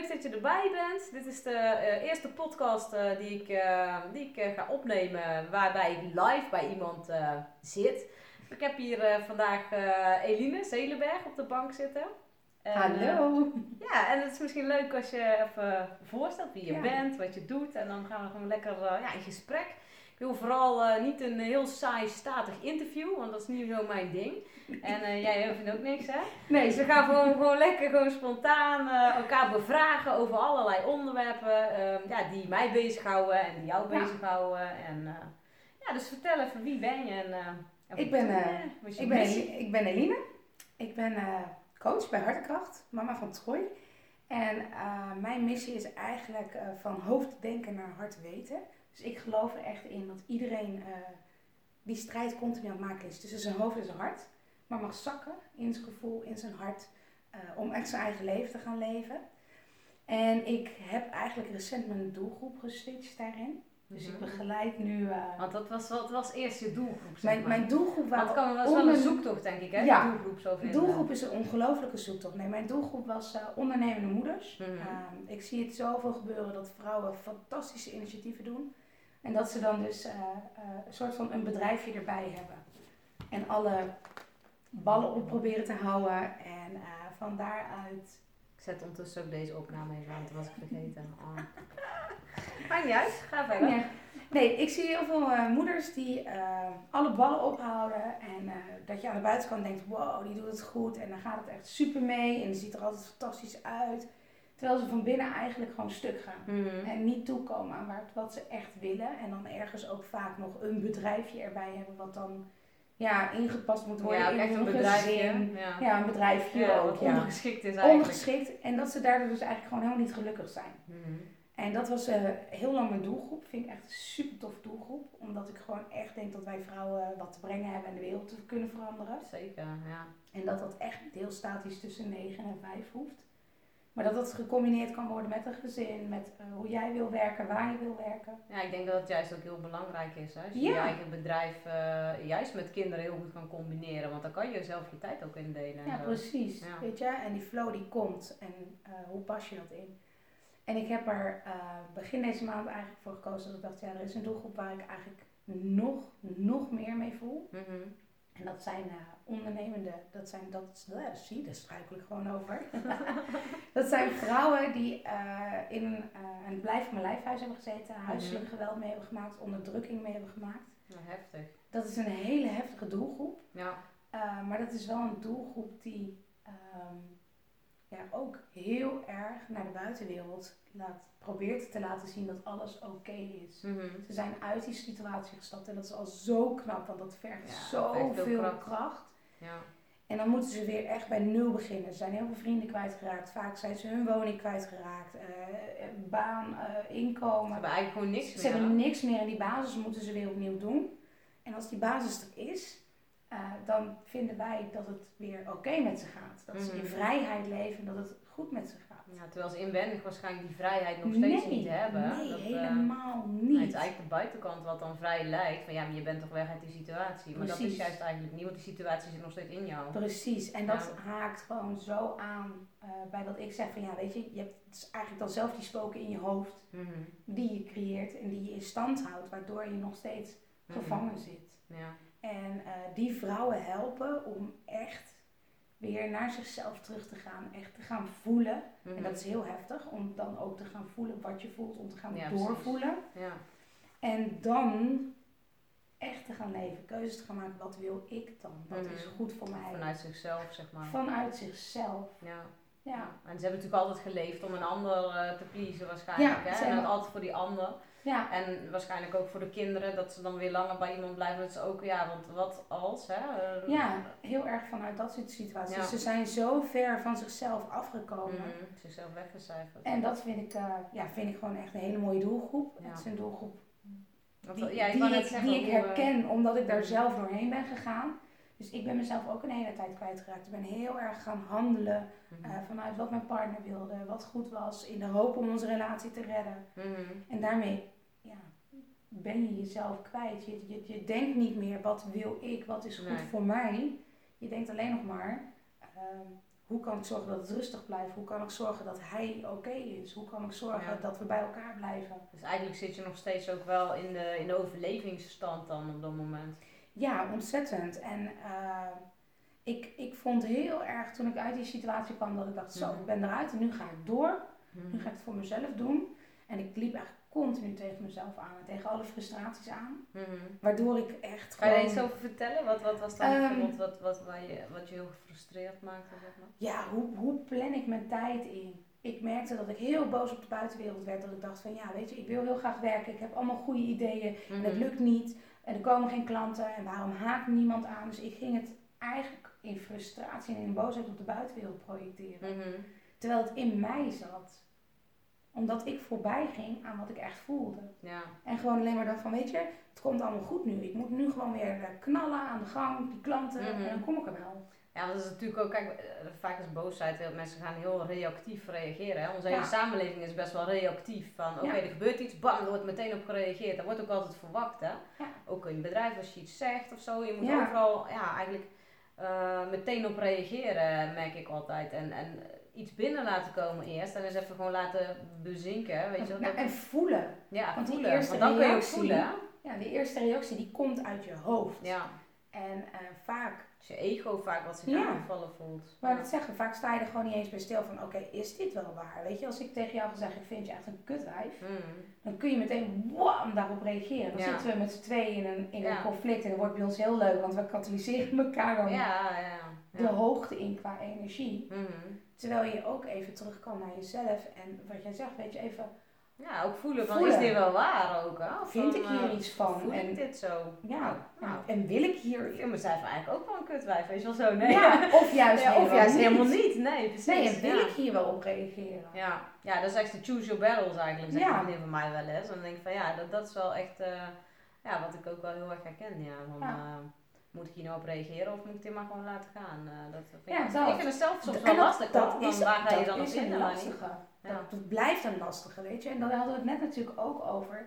leuk dat je erbij bent. Dit is de eh, eerste podcast eh, die ik, eh, die ik ga opnemen waarbij ik live bij iemand zit. Ik heb hier vandaag Eline Zelenberg op de bank zitten. Hallo! ja, en het is misschien leuk als je even voorstelt wie je bent, wat je doet. En dan gaan we gewoon lekker ja, in gesprek. Ik wil vooral uh, niet een heel saai, statig interview, want dat is niet zo mijn ding. En uh, jij vindt ook niks, hè? Nee. Dus we gaan gewoon, gewoon lekker, gewoon spontaan uh, elkaar bevragen over allerlei onderwerpen ehm, ja, die mij bezighouden en die jou bezighouden. En ja, dus vertel even, wie ben je en, en ik, ben, ik, ben, ik ben Eline. Ik ben coach bij Hartekracht, mama van Troy. En mijn missie is eigenlijk van hoofd denken naar hart weten. Dus ik geloof er echt in dat iedereen uh, die strijd continu aan het maken is tussen zijn hoofd en zijn hart. Maar mag zakken in zijn gevoel, in zijn hart, uh, om echt zijn eigen leven te gaan leven. En ik heb eigenlijk recent mijn doelgroep geswitcht daarin. Dus ik mhm. begeleid nu. Uh, Want dat was, wat was eerst je doelgroep? mijn, mijn doelgroep was. kan was wel een zoektocht, denk ik, hè? Ja, doelgroep zo doelgroep is een ongelofelijke zoektocht. Nee, mijn doelgroep was uh, ondernemende moeders. Mm ik zie het zoveel gebeuren dat vrouwen fantastische initiatieven doen. En dat ze dan dus uh, een soort van een bedrijfje erbij hebben. En alle ballen op proberen te houden. En uh, van daaruit. Ik zet ondertussen ook deze opname even aan, dat was ik vergeten. Oh. Maakt niet uit, ga verder. Ja. Nee, ik zie heel veel moeders die alle ballen ophouden. En dat je aan de buitenkant denkt, wow, die doet het goed. En dan gaat het echt super mee. En die ziet er altijd fantastisch uit. Terwijl ze van binnen eigenlijk gewoon stuk gaan. Mhm. En niet toekomen aan wat ze echt willen. En dan ergens ook vaak nog een bedrijfje erbij hebben wat dan ja, ingepast moet worden ja, in echt een bedrijfje. Ja. ja. een bedrijfje ja, ook. Ja. Ongeschikt is eigenlijk. Ongeschikt. En dat ze daardoor dus eigenlijk gewoon helemaal niet gelukkig zijn. Mhm. En dat was uh, heel lang mijn doelgroep. Vind ik echt een super tof doelgroep. Omdat ik gewoon echt denk dat wij vrouwen wat te brengen hebben en de wereld te kunnen veranderen. Zeker, ja. En dat dat echt niet heel statisch tussen 9 en 5 hoeft. Maar dat dat gecombineerd kan worden met een gezin, met uh, hoe jij wil werken, waar je wil werken. Ja, ik denk dat het juist ook heel belangrijk is. Hè? Als je je eigen bedrijf uh, juist met kinderen heel goed kan combineren. Want dan kan je zelf je tijd ook indelen. Ja, precies. Weet je? En die flow die komt. En uh, hoe pas je dat in? En ik heb er begin deze maand eigenlijk voor gekozen dat ik dacht, ja, er is een doelgroep waar ik eigenlijk nog, nog meer mee voel. Mm en dat zijn uh, ondernemende, dat zijn, dat, uh, zie, daar struikel ik gewoon over. dat zijn vrouwen die uh, in een blijf mijn lijfhuis hebben gezeten, huiselijk mhm. geweld mee hebben gemaakt, onderdrukking mee hebben gemaakt. Ja, heftig. Dat is een hele heftige doelgroep. Ja. maar dat is wel een doelgroep die um, ja, ook heel erg naar de buitenwereld laat, probeert te laten zien dat alles oké is. Mhm. Ze zijn uit die situatie gestapt en dat is al zo knap, want dat vergt zoveel kracht. kracht. Ja. En dan moeten ze weer echt bij nul beginnen. Ze zijn heel veel vrienden kwijtgeraakt. Vaak zijn ze hun woning kwijtgeraakt. Uh, baan, uh, inkomen. Ze hebben eigenlijk gewoon niks meer. Ze hebben niks meer en die basis moeten ze weer opnieuw doen. En als die basis er is, uh, dan vinden wij dat het weer oké met ze gaat. Dat ze in mhm. vrijheid leven en dat het goed met ze gaat. Ja, terwijl ze inwendig waarschijnlijk die vrijheid nog steeds niet hebben. Nee, dat, eh, helemaal uh, niet. Het is eigenlijk de buitenkant wat dan vrij lijkt. Van ja, maar je bent toch weg uit die situatie. Maar dat is juist eigenlijk niet, want die situatie zit nog steeds in jou. Precies, en dat haakt gewoon zo aan uh, bij dat ik zeg van ja, weet je, je hebt het eigenlijk dan zelf die spoken in je hoofd mhm. die je creëert en die je in stand houdt, waardoor je nog steeds mhm. gevangen zit. Ja. En uh, die vrouwen helpen om echt weer naar zichzelf terug te gaan, echt te gaan voelen. En dat mhm. is heel heftig, om dan ook te gaan voelen wat je voelt, om te gaan doorvoelen. Ja. En dan echt te gaan leven, keuzes te gaan maken, wat wil ik dan? Wat is mhm. goed voor mij? Vanuit zichzelf, zeg maar. Vanuit zichzelf. Ja. Ja. En ze hebben natuurlijk altijd geleefd om een ander uh, te pleasen waarschijnlijk. Ja, hè? En altijd voor die ander. Ja. En waarschijnlijk ook voor de kinderen, dat ze dan weer langer bij iemand blijven. Dat ze ook, ja, want wat als, hè? Eh, ja, heel erg vanuit dat soort situaties. Ze zijn zo ver van zichzelf afgekomen. Mm, zichzelf weggecijferd. En dat vind ik, uh, ja, vind ik gewoon echt een hele mooie doelgroep. Het is een doelgroep die, ja, ik, die, ik, die ik herken, omdat ik daar zelf doorheen ben gegaan. Dus ik ben mezelf ook een hele tijd kwijtgeraakt. Ik ben heel erg gaan handelen mhm. eh, vanuit wat mijn partner wilde, wat goed was, in de hoop om onze relatie te redden. Mhm. En daarmee ben je jezelf kwijt. Je, je, je denkt niet meer wat wil ik, wat is goed voor mij. Je denkt alleen nog maar, ehm, hoe kan ik zorgen dat het rustig blijft? Hoe kan ik zorgen dat hij oké is? Hoe kan ik zorgen Ja. dat we bij elkaar blijven? Dus eigenlijk zit je nog steeds ook wel in de, in de overlevingsstand dan op dat moment. Ja, ontzettend. En eh, ik, ik vond heel erg toen ik uit die situatie kwam dat ik dacht, zo, Mhm. ik ben eruit en nu ga ik door. Nu Mhm. ga ik het voor mezelf doen. En ik liep eigenlijk continu tegen mezelf aan en tegen alle frustraties aan. Mhm. Waardoor ik echt Ga je er gewoon... iets over vertellen? Wat, wat was dan Ehm, bijvoorbeeld wat, wat, waar je, wat je heel gefrustreerd maakte? Zeg maar? Ja, hoe, hoe plan ik mijn tijd in? Ik merkte dat ik heel boos op de buitenwereld werd. Dat ik dacht van, ja, weet je, ik wil heel graag werken. Ik heb allemaal goede ideeën. En het Mhm. lukt niet. En er komen geen klanten. En waarom haakt niemand aan? Dus ik ging het eigenlijk in frustratie en in boosheid op de buitenwereld projecteren. Mhm. Terwijl het in mij zat. Omdat ik voorbij ging aan wat ik echt voelde. Ja. En gewoon alleen maar dacht van, weet je, het komt allemaal goed nu. Ik moet nu gewoon weer eh, knallen aan de gang, die klanten. Mhm. En dan kom ik er wel. Ja, dat is natuurlijk ook, kijk, eh, vaak is boosheid, heel, mensen gaan heel reactief reageren. Hè? Onze Ja. hele samenleving is best wel reactief. Van oké, Ja. er gebeurt iets, bam, er wordt meteen op gereageerd. Dat wordt ook altijd verwacht, hè. Ja. Ook in het bedrijf als je iets zegt of zo. Je moet overal, ja, eigenlijk eh, meteen op reageren, merk ik altijd. En, en iets binnen laten komen eerst en eens even gewoon laten bezinken, weet je wel. Nou, Dat- en voelen. ja, want die voelen. eerste Want dan kun je ook reactie- voelen. Ja, de eerste reactie die komt uit je hoofd. Ja, En eh, vaak, als je ego vaak wat zich Ja. aangevallen voelt. maar ik het zeggen, vaak sta je er gewoon niet eens bij stil van, oké, is dit wel waar? Weet je, als ik tegen jou zeg, ik vind je echt een kutwijf, Mm. dan kun je meteen wam daarop reageren. Dan Ja. zitten we met z'n tweeën in een, in Ja. een conflict en dat wordt bij ons heel leuk, want we katalyseren elkaar dan Ja, ja. de ja. hoogte in qua energie. Mhm. Terwijl je ook even terug kan naar jezelf en wat jij zegt, weet je, even, Ja, ook voelen van, Voelen. is dit wel waar ook? Hè? Of vind van, ik hier eh, iets van? Voel En ik dit zo? ja, Nou, en wil ik hier... ik vind mezelf eigenlijk ook wel een kutwijf, weet je wel zo? Nee. Ja, of juist Ja, of helemaal juist niet. helemaal niet. Nee, precies. Nee, en wil ja. ik hier wel op reageren? Ja. ja, dat is echt de choose your battles eigenlijk, zegt Ja. van mij wel eens. En dan denk ik van, ja, dat, dat is wel echt, eh, ja, wat ik ook wel heel erg herken. Ja, van, Ja. eh, moet ik hier nou op reageren of moet ik dit maar gewoon laten gaan? Eh, dat vind Ja, ik, dat. ik vind het zelf soms wel dat- lastig dat is- waar ga je dan op in een lastige. Ja. Dat, dat blijft een lastige, weet je. En daar hadden we het net natuurlijk ook over.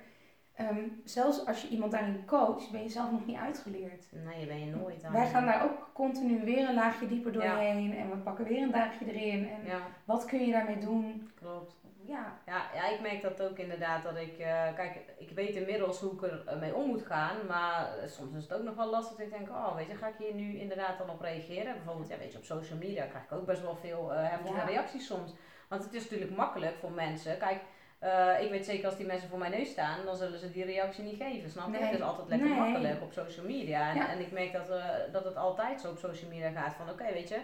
Ehm, zelfs als je iemand daarin coacht, ben je zelf nog niet uitgeleerd. Nee, je ben je nooit aan. Wij gaan daar ook continu weer een laagje dieper doorheen. En we pakken weer een daagje erin. En wat kun je daarmee doen? klopt. Ja, Ja, ja, ik merk dat ook inderdaad. Dat ik, eh, kijk, ik weet inmiddels hoe ik er eh, mee om moet gaan. Maar eh, soms is het ook nog wel lastig. Dat ik denk, oh, weet je, ga ik hier nu inderdaad dan op reageren? Bijvoorbeeld, ja, weet je, op social media krijg ik ook best wel veel heftige Ja. reacties soms. Want het is natuurlijk makkelijk voor mensen. Kijk, ik weet zeker als die mensen voor mijn neus staan, dan zullen ze die reactie niet geven. Snap je? Nee. Het is altijd lekker Nee. makkelijk op social media. En, Ja. en ik merk dat, dat het altijd zo op social media gaat. Van, oké, weet je.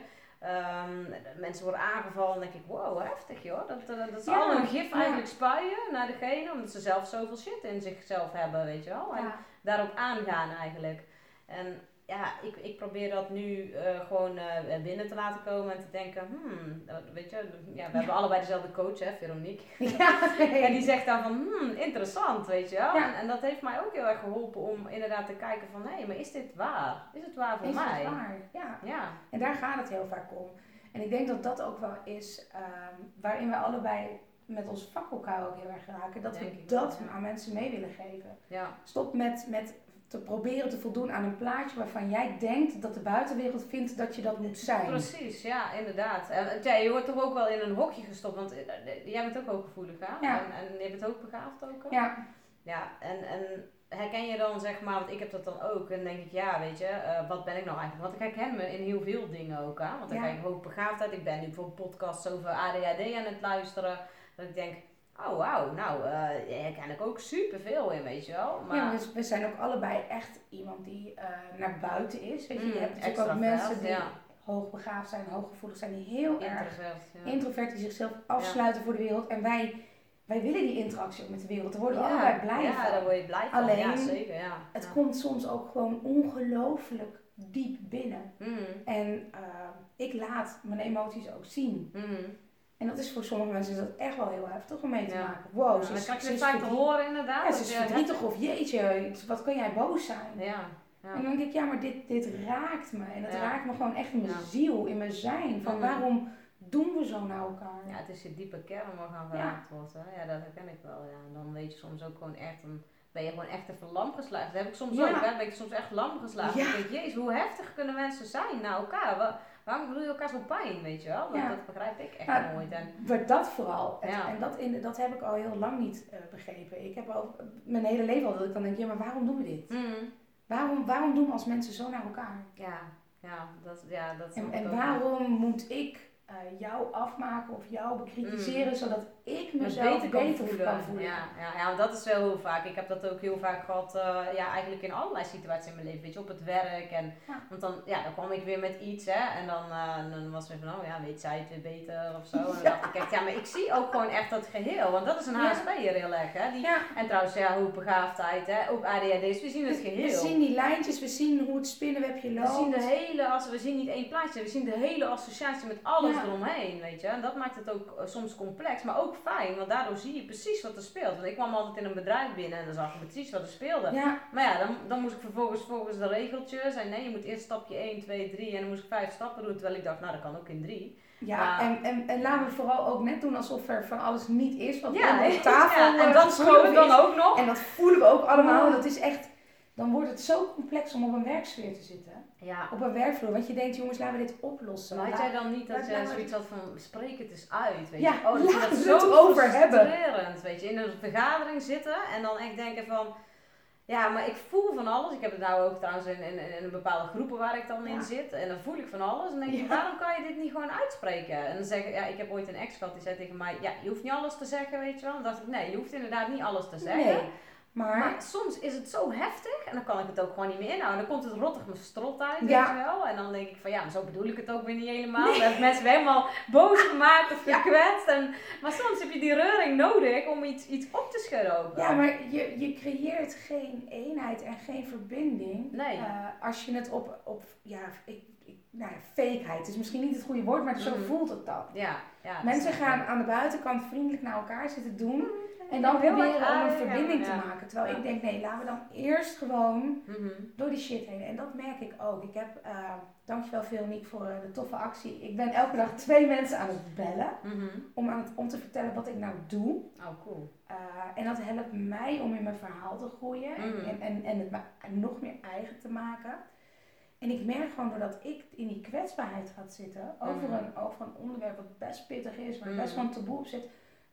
Ehm, mensen worden aangevallen en denk ik, wow, heftig joh. Dat, dat, dat is Ja, al een gif ja. eigenlijk spuien naar degene, omdat ze zelf zoveel shit in zichzelf hebben, weet je wel. En daarop aangaan eigenlijk. En ja, ik, ik probeer dat nu eh, gewoon eh, binnen te laten komen en te denken, hmm, weet je, ja, we hebben allebei dezelfde coach, hè, Veronique. ja nee. En die zegt dan van, hmm, interessant, weet je wel. Ja. En, en dat heeft mij ook heel erg geholpen om inderdaad te kijken van, hé, maar is dit waar? Is het waar voor Is mij? het waar? Ja. Ja, En daar gaat het heel vaak om. En ik denk dat dat ook wel is ehm, waarin we allebei met ons vak elkaar ook heel erg raken. Dat Denk we dat wel, aan mensen mee willen geven. ja, Stop met, met te proberen te voldoen aan een plaatje waarvan jij denkt dat de buitenwereld vindt dat je dat moet zijn. precies, ja, inderdaad. En eh, ja, je wordt toch ook wel in een hokje gestopt, want eh, eh, jij bent ook hooggevoelig, hè? Ja. En, en je bent ook begaafd ook, hè? Ja, Ja, en, en herken je dan zeg maar, want ik heb dat dan ook, en denk ik, ja, weet je, wat ben ik nou eigenlijk? Want ik herken me in heel veel dingen ook, hè? Want dan Ja. kijk ik hoogbegaafdheid, ik ben nu bijvoorbeeld podcasts over ADHD aan het luisteren, dat ik denk, oh wauw, nou, eh daar herken ik ook superveel in, weet je wel. Maar, ja dus we zijn ook allebei echt iemand die eh, naar buiten is. Weet je, je Mm, hebt natuurlijk ook mensen die ja. hoogbegaafd zijn, hooggevoelig zijn, die heel erg introvert, ja. introvert, die zichzelf afsluiten voor de wereld. En wij, wij willen die interactie ook met de wereld. Daar worden we allebei blij ja, van. daar word je blij van, Alleen, ja, zeker, ja. Het komt soms ook gewoon ongelooflijk diep binnen. Mm, En eh, ik laat mijn emoties ook zien. mm. En dat is voor sommige mensen dat echt wel heel heftig om mee te Ja. maken. Wow, Ja, ze dan is, je is vaak te horen inderdaad. Ja, dat ze is verdrietig of jeetje, wat kan jij boos zijn? Ja, ja. En dan denk ik, ja, maar dit, dit raakt me. En Ja. raakt me gewoon echt in mijn ziel, in mijn zijn. Van Mhm. waarom doen we zo naar elkaar? Ja, het is je diepe kern waar gaan geraakt wordt. Hè? Ja, dat herken ik wel. Ja. En dan weet je soms ook gewoon echt, dan ben je gewoon echt even lam geslagen. Dat heb ik soms ook, hè? ben ik soms echt lam geslagen. Ja. Ik denk, jezus, hoe heftig kunnen mensen zijn naar elkaar? Wa- waarom bedoel je elkaar zo pijn, weet je wel? Dat, Ja. dat begrijp ik echt Nou, nooit. En, Maar dat vooral. Het- Ja. En dat, in, dat heb ik al heel lang niet eh, begrepen. Ik heb al mijn hele leven al dat ik dan denk, ja, maar waarom doen we dit? Mm, Waarom, waarom doen we als mensen zo naar elkaar? ja, ja, dat, ja, dat En, en waarom moet ik eh, jou afmaken of jou bekritiseren, zodat ik me mezelf beter beter, kan voelen. kan voelen? Ja, ja, ja, dat is wel heel vaak. Ik heb dat ook heel vaak gehad, eh, ja, eigenlijk in allerlei situaties in mijn leven. Weet je, op het werk. En, Ja. Want dan, ja, dan kwam ik weer met iets, hè. En dan, eh, dan was het van, oh ja, weet zij het weer beter of zo. En dan dacht ik echt, ja, maar ik zie ook gewoon echt dat geheel. Want dat is een. HSP'er heel erg, hè. Die. En trouwens, ja, hoogbegaafdheid, hè. Ook ADHD's, we zien het We, geheel. we zien die lijntjes, we zien hoe het spinnenwebje We loopt. zien de hele, we zien niet één plaatje, we zien de hele associatie met alles eromheen, weet je. En dat maakt het ook eh, soms complex, maar ook fijn, want daardoor zie je precies wat er speelt. Want ik kwam altijd in een bedrijf binnen en dan zag ik precies wat er speelde. Ja, Maar ja, dan, dan moest ik vervolgens volgens de regeltjes en nee, je moet eerst stapje 1, 2, 3 en dan moest ik vijf stappen doen, terwijl ik dacht, nou dat kan ook in drie. ja. Maar- En, en, en laten we vooral ook net doen alsof er van alles niet is wat Ja, onder de tafel ja, en eh, dat geschoven dan is. ook nog. En dat voelen we ook allemaal. Dat is echt, dan wordt het zo complex om op een werksfeer te zitten. Ja. Op een werkvloer. Want je denkt, jongens, laten we dit oplossen. Maar had jij dan niet dat je laat- zoiets had van spreek het eens uit, weet Ja, je? Oh, dat je we zo het over hebben. frustrerend, weet je? In een vergadering zitten en dan echt denken van... Ja, maar ik voel van alles. Ik heb het nou ook trouwens in, in, in een bepaalde groepen waar ik dan Ja. in zit. En dan voel ik van alles. En dan denk ik, Ja. waarom kan je dit niet gewoon uitspreken? En dan zeg ik, ja, ik heb ooit een ex gehad die zei tegen mij... Ja, je hoeft niet alles te zeggen, weet je wel. En dan dacht ik, nee, je hoeft inderdaad niet alles te zeggen. Nee, maar, Maar soms is het zo heftig en dan kan ik het ook gewoon niet meer inhouden. Dan komt het rottig mijn strot uit, Ja. weet je wel. En dan denk ik van ja, zo bedoel ik het ook weer niet helemaal. Dan heb ik mensen weer helemaal boos gemaakt of Ja. gekwetst. En, maar soms heb je die reuring nodig om iets, iets op te schudden ook. ja, maar je, je creëert geen eenheid en geen verbinding. Nee. eh, als je het op, op ja, ik, ik, nou ja, fakeheid is misschien niet het goede woord, maar zo Mhm. voelt het dan. Ja, ja. dat Mensen gaan aan de buitenkant vriendelijk naar elkaar zitten doen. En dan proberen om een verbinding te maken. Terwijl ik denk, nee, laten we dan eerst gewoon Mhm. door die shit heen. En dat merk ik ook. Ik heb, eh, dankjewel Veronique voor eh, de toffe actie. Ik ben elke dag twee mensen aan het bellen. Mhm. Om, aan het, om te vertellen wat ik nou doe. Oh, cool. Eh, en dat helpt mij om in mijn verhaal te groeien. En, Mhm. en, en, en het me nog meer eigen te maken. En ik merk gewoon doordat ik in die kwetsbaarheid ga zitten. Over, een, over een onderwerp wat best pittig is. Waar Mhm. best wel een taboe op zit.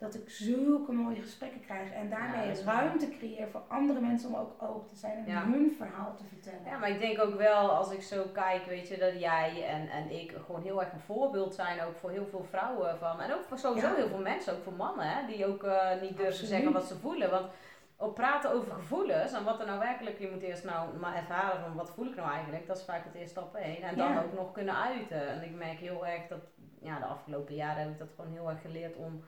Dat ik zulke mooie gesprekken krijg. En daarmee ruimte creëer voor andere mensen om ook open te zijn. En Ja. hun verhaal te vertellen. Ja, maar ik denk ook wel, als ik zo kijk, weet je, dat jij en, en ik gewoon heel erg een voorbeeld zijn ook voor heel veel vrouwen van. En ook voor sowieso Ja. heel veel mensen, ook voor mannen, hè, die ook eh, niet durven Absoluut. zeggen wat ze voelen. Want op praten over gevoelens en wat er nou werkelijk, je moet eerst nou maar ervaren van wat voel ik nou eigenlijk, dat is vaak het eerste stap één. En dan ook nog kunnen uiten. En ik merk heel erg dat, ja, de afgelopen jaren heb ik dat gewoon heel erg geleerd om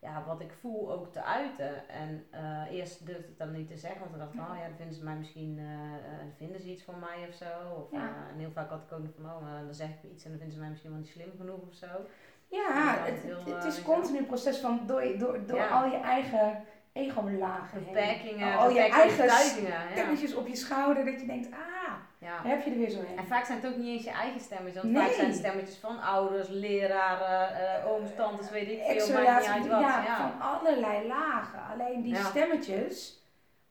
ja, wat ik voel ook te uiten. En eh, eerst durfde ik het dan niet te zeggen, want dan dacht ik, oh ja, dan vinden ze mij misschien, eh, eh, vinden ze iets van mij of zo. Of, Ja. en heel vaak had ik ook nog van, oh, dan zeg ik iets en dan vinden ze mij misschien wel niet slim genoeg of zo. Ja, het, heel, het, is een continu proces van door, door, door Ja. al je eigen ego-lagen. Beperkingen, Al je eigen stemmetjes op je schouder, dat je denkt, ah, Ja. heb je er weer zo heen. En vaak zijn het ook niet eens je eigen stemmetjes, want Nee. vaak zijn het stemmetjes van ouders, leraren, eh ooms, tantes, weet ik veel, maakt niet uit wat. ja, Ja, van allerlei lagen. Alleen die Ja. stemmetjes,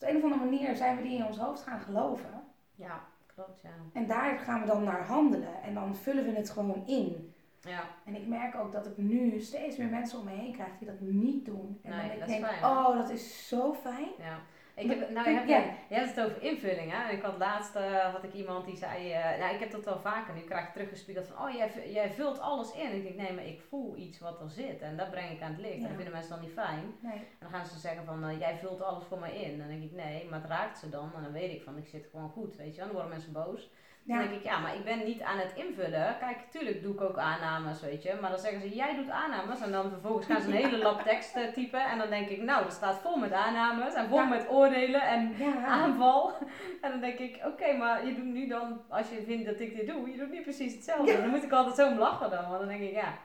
op een of andere manier zijn we die in ons hoofd gaan geloven. ja klopt, ja. En daar gaan we dan naar handelen. En dan vullen we het gewoon in. ja. En ik merk ook dat ik nu steeds meer mensen om me heen krijg die dat niet doen. En Nee, dan ik dat is denk, fijn, oh, dat is zo fijn. Ja. Ik heb, nou, Ja. je, je hebt het over invulling, hè? En ik had laatst eh, had ik iemand die zei, eh, nou, ik heb dat wel vaker. Nu krijg ik teruggespiegeld van, oh, jij, jij vult alles in. En ik denk, nee, maar ik voel iets wat er zit. En dat breng ik aan het licht. En Ja. dat vinden mensen dan niet fijn. Nee. En dan gaan ze zeggen van, eh, jij vult alles voor mij in. En dan denk ik, nee, maar het raakt ze dan. En dan weet ik van, ik zit gewoon goed, weet je wel. Dan worden mensen boos. Dan denk ik, ja, maar ik ben niet aan het invullen. Kijk, tuurlijk doe ik ook aannames, weet je. Maar dan zeggen ze, jij doet aannames. En dan vervolgens gaan ze een hele lap tekst eh, typen. En dan denk ik, nou, dat staat vol met aannames. En vol met oordelen en aanval. En dan denk ik, oké, maar je doet nu dan, als je vindt dat ik dit doe, je doet niet precies hetzelfde. Dan moet ik altijd zo om lachen dan. Want dan denk ik, ja,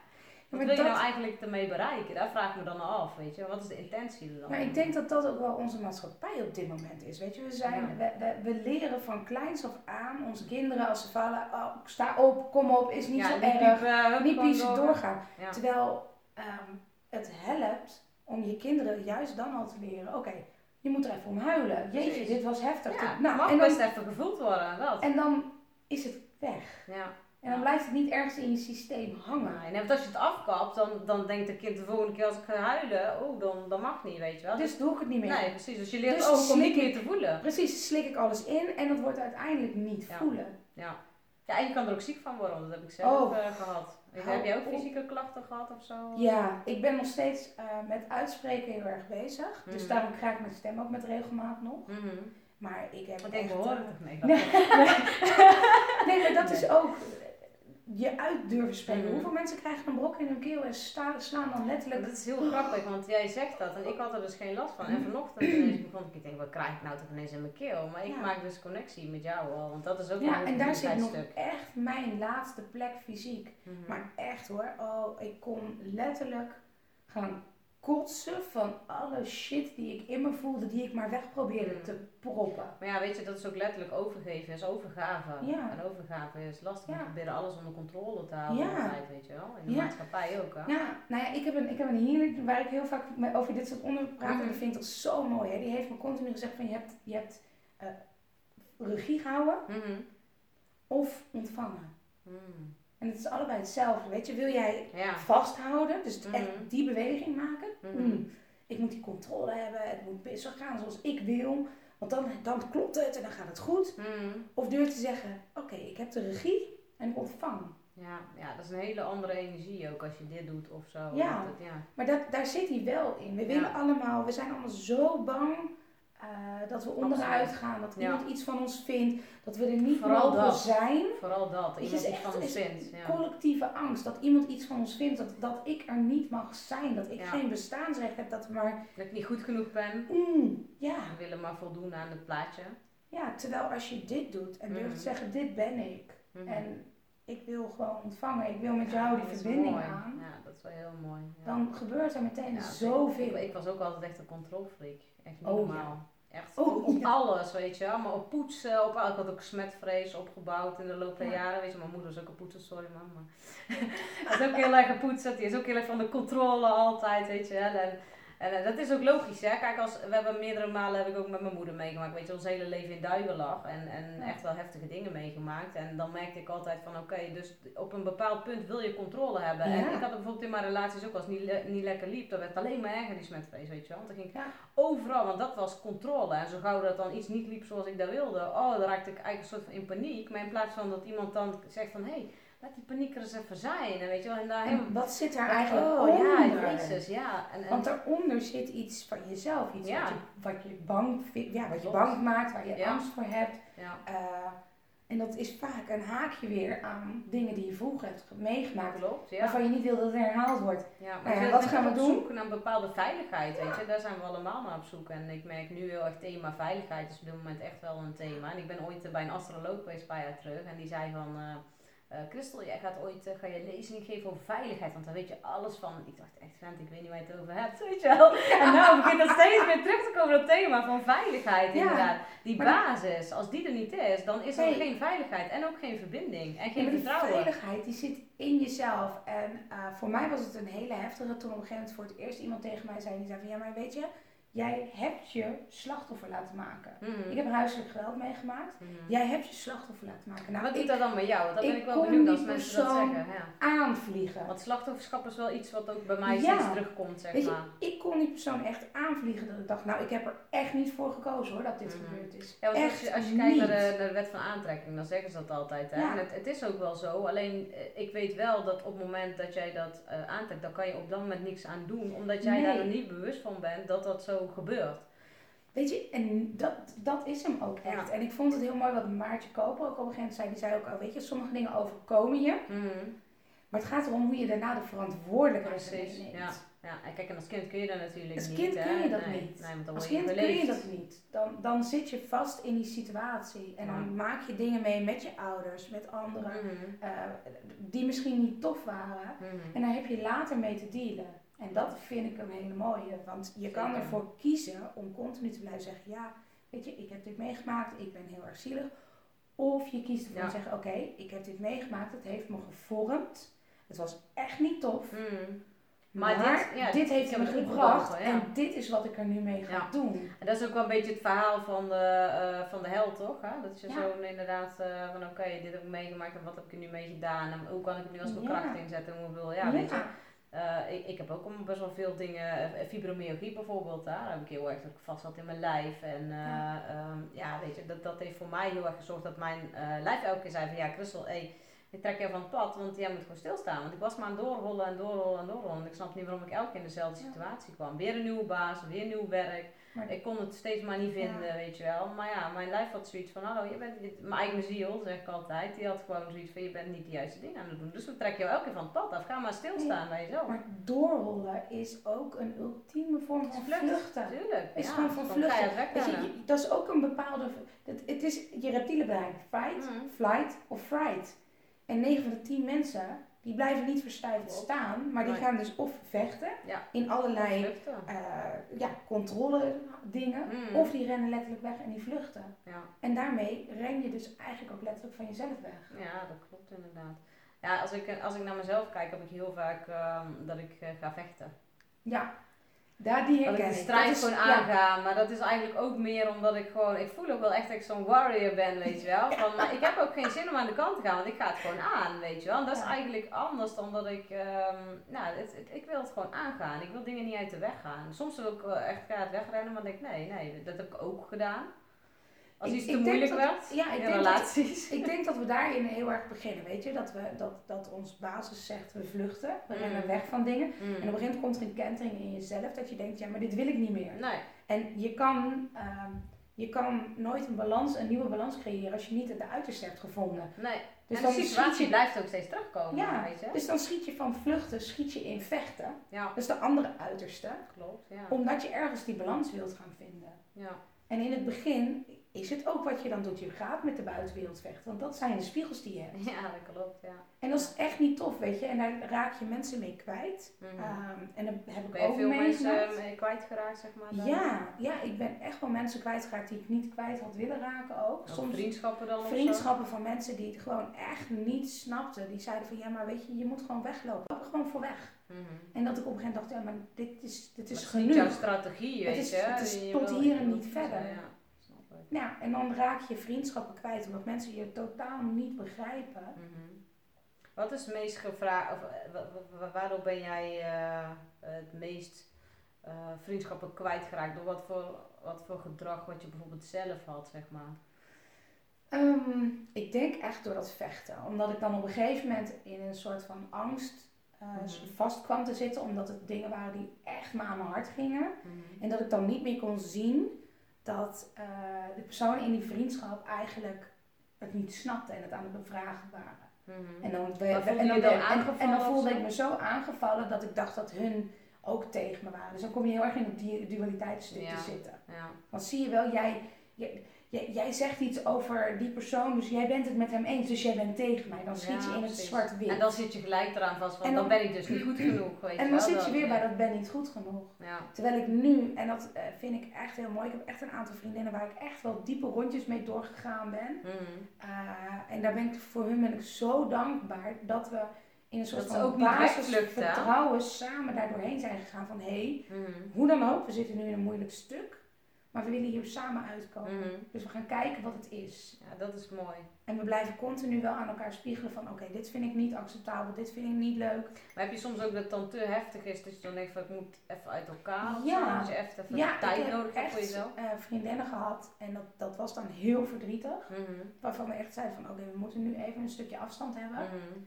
wat wil je nou eigenlijk ermee bereiken? Daar vraag ik me dan af, weet je. Wat is de intentie er dan? Maar ik denk dat dat ook wel onze maatschappij op dit moment is. Weet je, we, zijn, we, we, we leren van kleins af aan onze kinderen als ze vallen, oh, sta op, kom op, is niet ja, zo niet erg. piepen, niet piezen door. doorgaan. Ja. Terwijl ehm, het helpt om je kinderen juist dan al te leren, oké, je moet er even om huilen. Jeetje, dit was heftig. Ja, nou, mag en, best dan, even gevoeld worden, dat. en dan is het weg. Ja, En dan blijft het niet ergens in je systeem hangen. Nee, want als je het afkapt, dan, dan denkt de kind de volgende keer als ik ga huilen, oh, dan, dan mag niet, weet je wel. Dus doe ik het niet meer. Nee, precies. Dus je leert Dus ook om niet meer te voelen. Precies, slik ik alles in en dat wordt uiteindelijk niet Ja. voelen. Ja. Ja, en je kan er ook ziek van worden, dat heb ik zelf Oh. eh, gehad. Hou heb jij ook op. fysieke klachten gehad of zo? Ja, ik ben nog steeds eh, met uitspreken heel erg bezig. Dus Mhm. daarom krijg ik mijn stem ook met regelmaat nog. Mhm. Maar ik heb Ik denk, we horen eh, het niet? Nee. Nee, maar dat is ook je uit durven spreken. Mhm. Hoeveel mensen krijgen een brok in hun keel en sta- slaan dan letterlijk... Dat is heel grappig, want jij zegt dat en ik had er dus geen last van. Mhm. En vanochtend ineens begon ik, ik denk, wat krijg ik nou toch ineens in mijn keel? Maar ik Ja. maak dus connectie met jou al, want dat is ook Ja, een en daar zit nog echt mijn laatste plek fysiek. Mhm. Maar echt hoor, oh, ik kon letterlijk gaan kotsen van alle shit die ik in me voelde, die ik maar weg probeerde te proppen. Maar ja, weet je, dat is ook letterlijk overgeven, is overgave. Ja. En overgave is lastig, Ja. we proberen alles onder controle te houden Ja. altijd, weet je wel. In de Ja. maatschappij ook, hè. Ja, nou ja, ik heb een, ik heb een healer waar ik heel vaak mee over dit soort onderwerpen praat. En Mhm. dat vind ik toch zo mooi. Hè? Die heeft me continu gezegd van je hebt, je hebt eh, regie gehouden Mhm. of ontvangen. Mhm. En het is allebei hetzelfde. Weet je, wil jij Ja. vasthouden, dus het Mhm. echt die beweging maken. Mhm. Mm, ik moet die controle hebben, het moet best wel gaan zoals ik wil. Want dan, dan klopt het en dan gaat het goed. Mhm. Of durf te zeggen, oké, ik heb de regie en ik ontvang. Ja, ja, dat is een hele andere energie ook als je dit doet of zo. Ja. Het- ja. Maar dat, daar zit hij wel in. We willen allemaal, we zijn allemaal zo bang eh, dat we onderuit gaan. Dat Ja. iemand iets van ons vindt. Dat we er niet Vooral mogen dat. zijn. Vooral dat, iemand is iets echt- van ons is vindt. Ja. Collectieve angst. Dat iemand iets van ons vindt. Dat, dat ik er niet mag zijn. Dat ik Ja. geen bestaansrecht heb. Dat maar... Dat ik niet goed genoeg ben. Mm, ja. We willen maar voldoen aan het plaatje. ja, terwijl als je dit doet en durft Mhm. te zeggen, dit ben ik. Mhm. En ik wil gewoon ontvangen. Ik wil met jou die verbinding mooi. aan. Ja, dat is wel heel mooi. Dan gebeurt er meteen zoveel. Ik, ik was ook altijd echt een controlfreak. Echt Oh, normaal. Echt Oh, op, ja. alles, weet je wel. Maar op poetsen, op, ik had ook smetvrees opgebouwd in de loop der Ja. jaren. Weet je, mijn moeder is ook een poetser, sorry man. Maar Hij is ook heel erg gepoetst. Die is ook heel erg van de controle altijd, weet je wel. En, en eh, dat is ook logisch, hè. Kijk, als, we hebben meerdere malen heb ik ook met mijn moeder meegemaakt. Weet je, ons hele leven in duiven lag. En, en Ja. echt wel heftige dingen meegemaakt. En dan merkte ik altijd van, oké, dus op een bepaald punt wil je controle hebben. En ik had het bijvoorbeeld in mijn relaties ook als het niet, le- niet lekker liep. Dan werd het alleen maar erger, die smetvrees, weet je wel. Want dan ging ik Ja. overal, want dat was controle. En zo gauw dat dan iets niet liep zoals ik dat wilde, oh, dan raakte ik eigenlijk een soort van in paniek. Maar in plaats van dat iemand dan zegt van, hé, hey, laat die paniek er eens even zijn. En weet je wel, en daar helemaal... Wat zit daar eigenlijk oh, ja, onder? jezus, ja. En, en, Want daaronder zit iets van jezelf, iets Ja. wat, je, wat je bang vindt, ja, wat je bang maakt, waar je Ja. angst voor hebt. ja. Eh, en dat is vaak een haakje weer aan dingen die je vroeger hebt ge- meegemaakt, Klopt, ja. waarvan je niet wil dat het herhaald wordt. ja. Nou ja, je wat gaan we doen? zoek naar een bepaalde veiligheid, weet je. Daar zijn we allemaal naar op zoek. En ik merk nu heel erg thema veiligheid is op dit moment echt wel een thema. En ik ben ooit eh, bij een astroloog geweest, een paar jaar terug. En die zei van... eh, eh, Christel, jij gaat ooit eh, ga je lezing geven over veiligheid, want daar weet je alles van. Ik dacht echt, vent, ik weet niet waar je het over hebt, weet je wel. En nou begint dat steeds weer terug te komen, dat thema van veiligheid Ja, inderdaad. Die maar- basis, als die er niet is, dan is er Nee. geen veiligheid en ook geen verbinding en Ja, geen maar die vertrouwen. veiligheid die zit in jezelf. En eh, voor mij was het een hele heftige toen op een gegeven moment voor het eerst iemand tegen mij zei, die zei van ja, maar weet je, jij hebt je slachtoffer laten maken. Mhm. Ik heb huiselijk geweld meegemaakt. Mhm. Jij hebt je slachtoffer laten maken. Nou, Wat doet dat dan met jou? Dat ben ik wel benieuwd als mensen dat zeggen. Ja. aanvliegen. Want slachtofferschap is wel iets wat ook bij mij Ja. steeds terugkomt, zeg Weet je, maar. ik kon die persoon echt aanvliegen dat ik dacht, nou ik heb er echt niet voor gekozen hoor dat dit Mhm. gebeurd is. Ja, want als je, als je kijkt naar de, wet van aantrekking, dan zeggen ze dat altijd. Hè? Ja. En het, het is ook wel zo. Alleen, eh, ik weet wel dat op het moment dat jij dat eh, aantrekt, dan kan je op dat moment niks aan doen. Omdat jij Nee. daar niet bewust van bent dat dat zo gebeurt. Weet je, en dat, dat is hem ook echt. Ja. En ik vond het heel mooi wat Maartje Koper ook op een gegeven moment zei. Die zei ook al, weet je, sommige dingen overkomen je. Mhm. Maar het gaat erom hoe je daarna de verantwoordelijkheid Precies, neemt. ja. Ja, en kijk, en als kind kun je dat natuurlijk Als niet. kind hè? kun je dat nee, niet. Nee, want dan Als kind kun je dat niet. Dan, dan zit je vast in die situatie. En dan maak je dingen mee met je ouders, met anderen. Mhm. eh, die misschien niet tof waren. Mhm. En daar heb je later mee te dealen. En dat vind ik een hele mooie. Want je kan ervoor kiezen om continu te blijven zeggen: Ja, weet je, ik heb dit meegemaakt, ik ben heel erg zielig. Of je kiest ervoor Ja. te zeggen: Oké, ik heb dit meegemaakt, het heeft me gevormd. Het was echt niet tof. Mhm. Maar, dit, ja, dit heeft me gebracht en dit is wat ik er nu mee ga doen. En dat is ook wel een beetje het verhaal van de, uh, van de held, toch? Hè? Dat je zo inderdaad uh, van oké, dit heb ik meegemaakt en wat heb ik er nu mee gedaan en hoe kan ik het nu als bekrachting inzetten en hoeveel, ja, weet je. Uh, ik, ik heb ook best wel veel dingen, fibromyalgie bijvoorbeeld, daar heb ik heel erg vast had in mijn lijf. En ja. Um, ja, weet je, dat, dat heeft voor mij heel erg gezorgd dat mijn lijf elke keer zei van ja, Christel, hey, ik trek je van het pad, want jij moet gewoon stilstaan. Want ik was maar aan het doorrollen en doorrollen en doorrollen. En ik snap niet waarom ik elke keer in dezelfde situatie kwam. Weer een nieuwe baas, weer nieuw werk. Ik kon het steeds maar niet vinden, weet je wel. Maar ja, mijn lijf had zoiets van, hallo, je bent dit, mijn eigen ziel, zeg ik altijd. Die had gewoon zoiets van, je bent niet de juiste dingen aan het doen. Dus we trekken jou elke keer van het pad af. Ga maar stilstaan bij jezelf. Maar doorrollen is ook een ultieme vorm van vluchten. Tuurlijk. Is gewoon van vluchten. Je, dat is ook een bepaalde, het, het is je reptiele brein. Fight, mm. flight of fright. En 9 van de 10 mensen, die blijven niet verstijfd staan, maar die gaan dus of vechten in allerlei uh, ja, controle dingen, mm. of die rennen letterlijk weg en die vluchten. Ja. En daarmee ren je dus eigenlijk ook letterlijk van jezelf weg. Ja, dat klopt inderdaad. Ja, als ik, als ik naar mezelf kijk, heb ik heel vaak uh, dat ik uh, ga vechten. Ja, daar die dat ik de strijd gewoon aanga. Maar dat is eigenlijk ook meer omdat ik gewoon, ik voel ook wel echt dat ik zo'n warrior ben, weet je wel. Van, maar ik heb ook geen zin om aan de kant te gaan, want ik ga het gewoon aan, weet je wel. En dat is eigenlijk anders dan dat ik, um, nou, het, ik wil het gewoon aangaan. Ik wil dingen niet uit de weg gaan. Soms wil ik echt het wegrennen, maar denk ik, nee, nee, dat heb ik ook gedaan. Als iets te moeilijk werd ja, ik in denk relaties. Dat, ik denk dat we daarin heel erg beginnen, weet je. Dat, we, dat, dat ons basis zegt, we vluchten, we rennen mm. weg van dingen. Mm. En op een gegeven moment komt er een kentering in jezelf dat je denkt, ja, maar dit wil ik niet meer. Nee. En je kan, uh, je kan nooit een balans, een nieuwe balans creëren als je niet het uiterste hebt gevonden. Nee. Dus en de situatie je, blijft ook steeds terugkomen. Ja, weet je? dus dan schiet je van vluchten, schiet je in vechten. Ja. Dat is de andere uiterste. Klopt, ja. Omdat je ergens die balans wilt gaan vinden. Ja. En in het begin is het ook wat je dan doet. Je gaat met de buitenwereld vechten, want dat zijn de spiegels die je hebt. Ja, dat klopt, ja. En dat is echt niet tof, weet je. En daar raak je mensen mee kwijt. Mm en dan heb ik ben ook veel mensen mee kwijtgeraakt, zeg maar? Dan? Ja, ja, ik ben echt wel mensen kwijtgeraakt die ik niet kwijt had willen raken ook. Soms vriendschappen dan Vriendschappen van mensen die het gewoon echt niet snapten. Die zeiden van, ja, maar weet je, je moet gewoon weglopen. Loop gewoon voor weg. Mhm. En dat ik op een gegeven moment dacht, ja, maar dit is, dit is genoeg. Het is jouw strategie, weet het is, je. Het is tot hier en niet verder. Ja. Ja, en dan raak je vriendschappen kwijt omdat mensen je totaal niet begrijpen. Mhm. Wat is het meest gevraagd, of eh, waardoor ben jij uh, het meest uh, vriendschappen kwijtgeraakt? Door wat voor, wat voor gedrag wat je bijvoorbeeld zelf had, zeg maar? Um, ik denk echt door dat vechten. Omdat ik dan op een gegeven moment in een soort van angst uh, vast kwam te zitten. Omdat het dingen waren die echt maar aan mijn hart gingen. Mhm. En dat ik dan niet meer kon zien dat uh, de personen in die vriendschap eigenlijk het niet snapten en het aan het bevragen waren. Mhm. En dan, we, en, dan, en, en, dan voelde ik me zo aangevallen dat ik dacht dat hun ook tegen me waren. Dus dan kom je heel erg in het dualiteitsstuk te zitten. Ja. Want zie je wel, jij, jij, jij, zegt iets over die persoon, dus jij bent het met hem eens, dus jij bent tegen mij. Dan schiet je in het zwart-wit. En dan zit je gelijk eraan vast, want dan, dan, ben ik dus niet goed genoeg. Weet en dan zit je weer bij dat ben niet goed genoeg. Ja. Terwijl ik nu, en dat uh, vind ik echt heel mooi, ik heb echt een aantal vriendinnen waar ik echt wel diepe rondjes mee doorgegaan ben. Mm. Uh, en daar ben ik voor hun ben ik zo dankbaar dat we in een soort van basis vertrouwen samen daar doorheen zijn gegaan van hé, hey, mm. hoe dan ook, we zitten nu in een moeilijk stuk. Maar we willen hier samen uitkomen. Mhm. Dus we gaan kijken wat het is. Ja, dat is mooi. En we blijven continu wel aan elkaar spiegelen van oké, dit vind ik niet acceptabel, dit vind ik niet leuk. Maar heb je soms ook dat het dan te heftig is dat je dan denkt van ik moet even uit elkaar of ja. Dat je even, even ja, tijd nodig hebt voor jezelf? Ik heb vriendinnen gehad en dat, dat was dan heel verdrietig. Mhm. Waarvan we echt zeiden van oké, we moeten nu even een stukje afstand hebben. Mhm.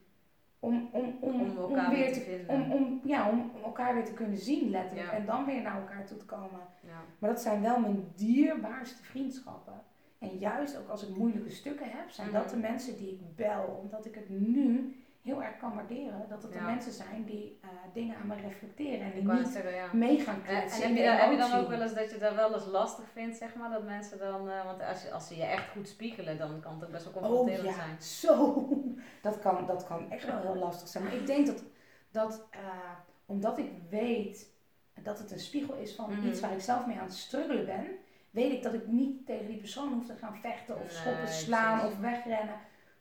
Om, om, om, om, elkaar weer te, vinden. Om, om, ja, om elkaar weer te kunnen zien, letterlijk. En dan weer naar elkaar toe te komen. Ja. Maar dat zijn wel mijn dierbaarste vriendschappen. En juist ook als ik moeilijke stukken heb, zijn dat de mhm. mensen die ik bel. Omdat ik het nu heel erg kan waarderen. Dat het de mensen zijn die uh, dingen aan me reflecteren. En die niet zeggen, ja. mee gaan kletsen. En, heb, je, heb je dan ook wel eens dat je dat wel eens lastig vindt, zeg maar? Dat mensen dan, uh, want als, je, als ze je echt goed spiegelen, dan kan het ook best wel confronterend oh, ja. zijn. Zo, dat kan, dat kan echt wel heel lastig zijn. Maar ik denk dat, dat uh, omdat ik weet dat het een spiegel is van mm iets waar ik zelf mee aan het struggelen ben, weet ik dat ik niet tegen die persoon hoef te gaan vechten of schoppen, slaan of wegrennen.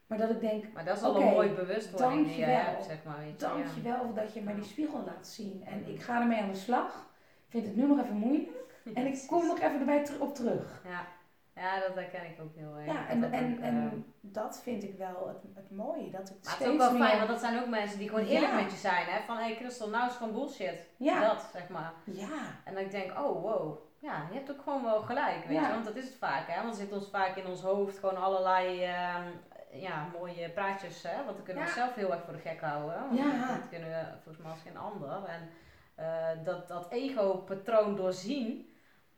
Maar dat ik denk, Maar dat is al een mooi bewustwording die je hebt, zeg maar. Weet je. dank ja. je wel dat je mij die spiegel laat zien. En ik ga ermee aan de slag. vind het nu nog even moeilijk. En ik kom nog even erbij op terug. Ja. Ja, dat herken ik ook heel erg. Ja, en, dat en, ook, en dat vind ik wel het, het mooie. Dat ik Maar het is ook wel meer... fijn, want dat zijn ook mensen die gewoon eerlijk Ja. met je zijn. Hè? Van, hé hey Christel, nou is gewoon bullshit. Ja, Dat, zeg maar. ja, En dan denk ik, oh wow, ja, je hebt ook gewoon wel gelijk, weet Ja. je. Want dat is het vaak, hè. Want er zit ons vaak in ons hoofd gewoon allerlei, ehm, ja, mooie praatjes, hè. Want dan kunnen we Ja. onszelf heel erg voor de gek houden. Want Ja. dat kunnen we volgens mij als geen ander. En eh, dat, dat ego-patroon doorzien,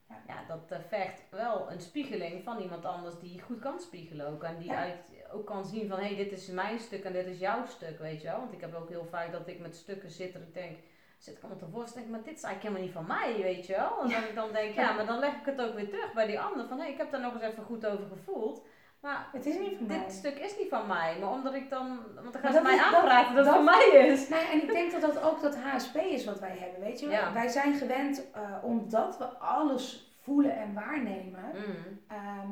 Ja. dat eh, vergt wel een spiegeling van iemand anders die goed kan spiegelen ook. En die Ja. uit, ook kan zien van, hé, hey, dit is mijn stuk en dit is jouw stuk, weet je wel. Want ik heb ook heel vaak dat ik met stukken zit dat ik denk, zit ik allemaal te worstelen, denk maar dit is eigenlijk helemaal niet van mij, weet je wel. En dat ik dan denk, ja, maar dan leg ik het ook weer terug bij die ander, van, hé, hey, ik heb daar nog eens even goed over gevoeld. Maar het is niet van mij. dit stuk is niet van mij, maar omdat ik dan, want dan gaan ze mij is- aanpraten dat, het van mij is. Nee, en ik denk dat dat ook dat HSP is wat wij hebben, weet je. Ja. Wij zijn gewend, eh, omdat we alles voelen en waarnemen. Mm. ehm,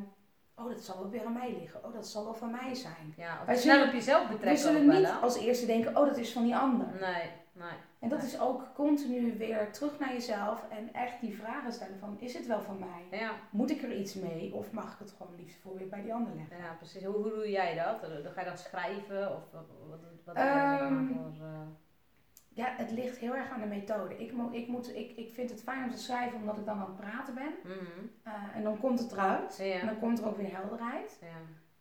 oh, dat zal wel weer aan mij liggen. Oh, dat zal wel van mij zijn. Ja, of Wij snel zullen- op jezelf We betrekken zullen ook wel, niet als eerste denken, oh, dat is van die ander. Nee, nee. En dat is ook continu weer terug naar jezelf en echt die vragen stellen van, is het wel van mij? Ja, Moet ik er iets mee of mag ik het gewoon liefst voor weer bij die ander leggen? ja precies. Hoe, hoe doe jij dat? Ga je dat schrijven of wat, wat, wat Ehm, voor? eh, Ja, het ligt heel erg aan de methode. Ik, mo- ik, moet, ik, ik vind het fijn om te schrijven omdat ik dan aan het praten ben. mhm. Eh, en dan komt het eruit. En dan komt er ook weer helderheid. ja.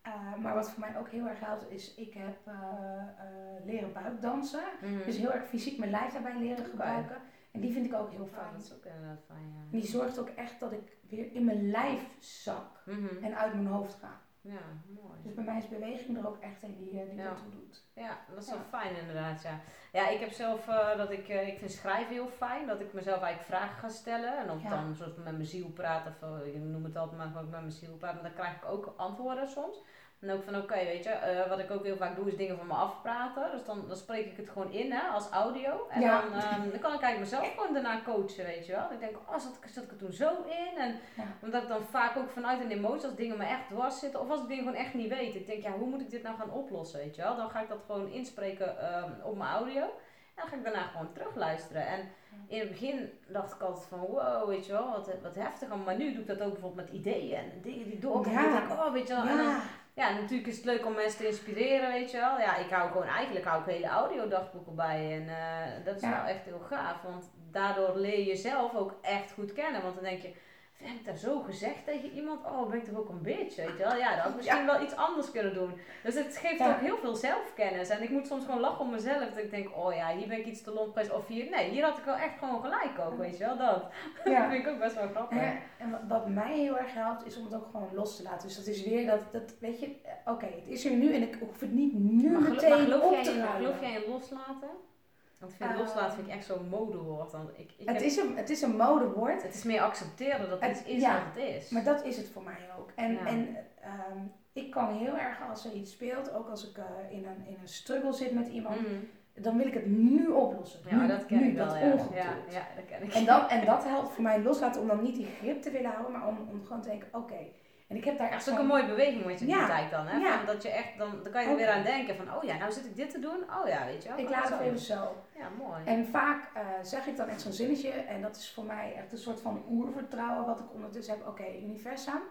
Eh, maar wat voor mij ook heel erg helpt is, ik heb eh, eh, leren buikdansen. Mhm. Dus heel erg fysiek mijn lijf daarbij leren gebruiken. En die vind ik ook heel Ja, fijn. dat is ook inderdaad fijn, ja. En die zorgt ook echt dat ik weer in mijn lijf zak Mhm. en uit mijn hoofd ga. Ja, mooi. Dus bij mij is beweging er ook echt een die, eh, die Ja. ertoe doet. Ja, dat is Ja. wel fijn inderdaad, ja. Ja, ik heb zelf eh, dat ik, eh, ik vind schrijven heel fijn, dat ik mezelf eigenlijk vragen ga stellen. En of Ja. dan soort met mijn ziel praat, of eh, ik noem het altijd maar gewoon met mijn ziel praat, maar dan krijg ik ook antwoorden soms. En ook van oké, weet je, eh, wat ik ook heel vaak doe is dingen van me afpraten. Dus dan, dan spreek ik het gewoon in hè, als audio. En Ja. dan, ehm, dan kan ik eigenlijk mezelf gewoon daarna coachen, weet je wel. Ik denk, oh, zat ik, zat ik er toen zo in? En Ja. omdat ik dan vaak ook vanuit een emotie, als dingen me echt dwars zitten, of als ik dingen gewoon echt niet weet. Ik denk, ja, hoe moet ik dit nou gaan oplossen, weet je wel. Dan ga ik dat gewoon inspreken ehm, op mijn audio. En dan ga ik daarna gewoon terugluisteren. En in het begin dacht ik altijd van, wow, weet je wel, wat, wat heftig. Maar nu doe ik dat ook bijvoorbeeld met ideeën en dingen die doorkomen. Ja. Ja. denk ik, oh, weet je wel. En dan, Ja, natuurlijk is het leuk om mensen te inspireren, weet je wel. Ja, ik hou gewoon, eigenlijk hou ik hele audiodagboeken bij. En eh, dat is Ja. wel echt heel gaaf. Want daardoor leer je jezelf ook echt goed kennen. Want dan denk je, heb ik dat zo gezegd tegen iemand? Oh, ben ik toch ook een bitch, weet je wel? Ja, dan had ik misschien wel iets anders kunnen doen. Dus het geeft Ja. ook heel veel zelfkennis. En ik moet soms gewoon lachen om mezelf. Dat ik denk, oh ja, hier ben ik iets te lomp geweest. Of hier, nee, hier had ik wel echt gewoon gelijk ook, weet je wel, dat. Dat vind ik ook best wel grappig. En, en wat- mij heel erg helpt, is om het ook gewoon los te laten. Dus dat is weer dat, dat weet je, eh, oké, het is er nu en ik hoef het niet nu Maar, meteen geloof, op jij, te ruimen. geloof jij in loslaten? Want vind loslaten vind ik echt zo'n modewoord. Want ik, ik Het heb- is, een, het is een modewoord, het is meer accepteren dat Het- het is ja, wat het is. maar dat is het voor mij ook. En, Ja. en ehm, ik kan heel erg als er iets speelt, ook als ik eh, in, een, in een struggle zit met iemand, Mhm. dan wil ik het nu oplossen. Ja, nu, dat ken nu, ik wel. dat Ja. Ja, ja, dat ken ik. En, dat, en dat helpt voor mij loslaten om dan niet die grip te willen houden, maar om, om gewoon te denken, oké. En ik heb daar Dat echt is ook een mooie beweging wat je Ja, doet dan. Hè? ja. Van dat je echt, dan, dan kan je er weer aan denken van, oh ja, nou zit ik dit te doen. Oh ja, weet je wel. Ik laat het even zo. Ja, mooi. En vaak eh, zeg ik dan echt zo'n zinnetje en dat is voor mij echt een soort van oervertrouwen wat ik ondertussen heb. Oké, universum,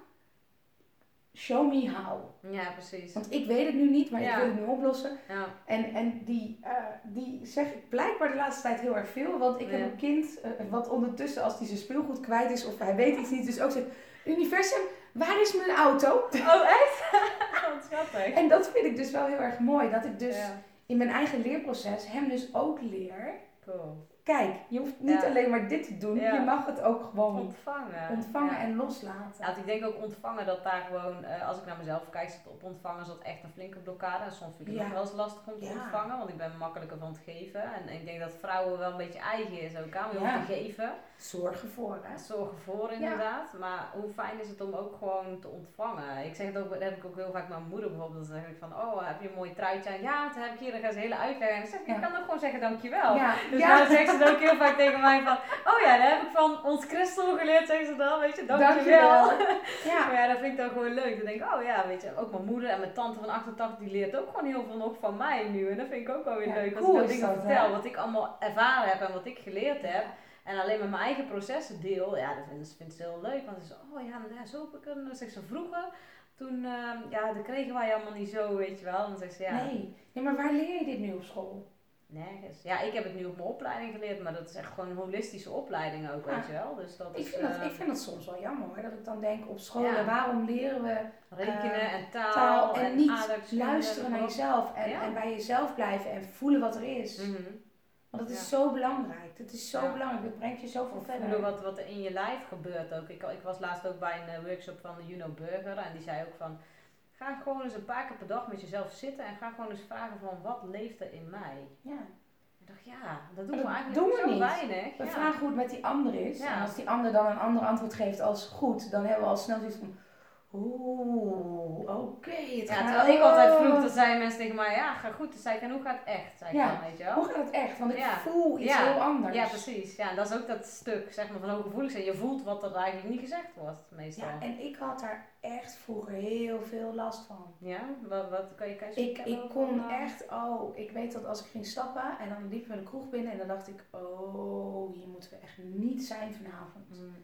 show me how. Ja, precies. Want ik weet het nu niet, maar Ja. ik wil het nu oplossen. Ja. En, en die, eh, die zeg ik blijkbaar de laatste tijd heel erg veel. Want ik heb een kind eh, wat ondertussen als hij zijn speelgoed kwijt is of hij weet iets niet, dus ook zegt, universum, waar is mijn auto? Oh, echt? Wat schattig. En dat vind ik dus wel heel erg mooi. Dat ik dus Ja, in mijn eigen leerproces hem dus ook leer. cool. Kijk, je hoeft niet Ja. alleen maar dit te doen. Ja. Je mag het ook gewoon Ontvangen. ontvangen Ja. en loslaten. Ja, ik denk ook ontvangen dat daar gewoon, eh, als ik naar mezelf kijk, zit op ontvangen zat echt een flinke blokkade. En soms vind ik het ook wel eens lastig om te ontvangen, want ik ben makkelijker van het geven. En ik denk dat vrouwen wel een beetje eigen is ook aan, om te geven. Zorgen voor, hè? Zorgen voor inderdaad. Maar hoe fijn is het om ook gewoon te ontvangen. Ik zeg het ook, dat heb ik ook heel vaak met mijn moeder bijvoorbeeld. Dan zeg ik van, oh heb je een mooi truitje aan? Ja, dat heb ik hier. Dan gaan ze hele uitleg. En dan zeg ik, kan ook gewoon zeggen dankjewel. Ja, Dus ja. nou ze ook heel vaak tegen mij van, oh ja, dat heb ik van ons Christel geleerd, zeggen ze dan, weet je, Dankjewel. dankjewel. Ja. Maar ja, dat vind ik dan gewoon leuk. Dan denk ik, oh ja, weet je, ook mijn moeder en mijn tante van 88, die leert ook gewoon heel veel nog van mij nu. En dat vind ik ook wel weer Ja, leuk. Als cool ik dan is dingen dat, vertel, hè? wat ik allemaal ervaren heb en wat ik geleerd heb. En alleen met mijn eigen processen deel, ja, dat vinden ze heel leuk. Want ze zeggen, oh ja, zo heb ik een, dan zegt ze vroeger. Toen, ehm, ja, dat kregen wij allemaal niet zo, weet je wel. Dan zegt ze, ja, Nee. nee, maar waar leer je dit nu op school? Nergens. Ja, ik heb het nu op mijn opleiding geleerd, maar dat is echt gewoon een holistische opleiding ook, weet Ja. je wel. Dus dat Ik is, vind, dat, eh, ik vind dat soms wel jammer hoor. Dat ik dan denk op school, Ja. waarom leren we rekenen eh, en taal, taal en, niet luisteren en naar jezelf en, Ja. en bij jezelf blijven en voelen wat er is. Mhm. Want dat is zo belangrijk. Dat is zo belangrijk. Dat brengt je zoveel Of verder. voelen wat, wat er in je lijf gebeurt ook. Ik, ik was laatst ook bij een eh, workshop van Juno Burger en die zei ook van... Ga gewoon eens een paar keer per dag met jezelf zitten en ga gewoon eens vragen van wat leeft er in mij? Ja. Ik dacht ja, dat doen we eigenlijk doen we zo niet. weinig. We ja. vragen hoe het met die ander is. En als die ander dan een ander antwoord geeft als goed, dan hebben we al snel zoiets van... Oeh, oké. het Ja, gaat- terwijl ik altijd vroeg, oh. dan zeiden mensen tegen mij, ja, ga goed. Dan zei ik, en hoe gaat het echt? Zei ik dan, weet je wel. Hoe gaat het echt? Want ik Ja. voel iets Ja. heel anders. Ja, precies. Ja, en dat is ook dat stuk, zeg maar, van hooggevoelig zijn. Je voelt wat er eigenlijk niet gezegd wordt, meestal. Ja, en ik had daar echt vroeger heel veel last van. Ja, wat, wat kan je kan je eens Ik, kon echt, oh, ik weet dat als ik ging stappen en dan liepen we de kroeg binnen en dan dacht ik, oh, hier moeten we echt niet zijn vanavond. mm,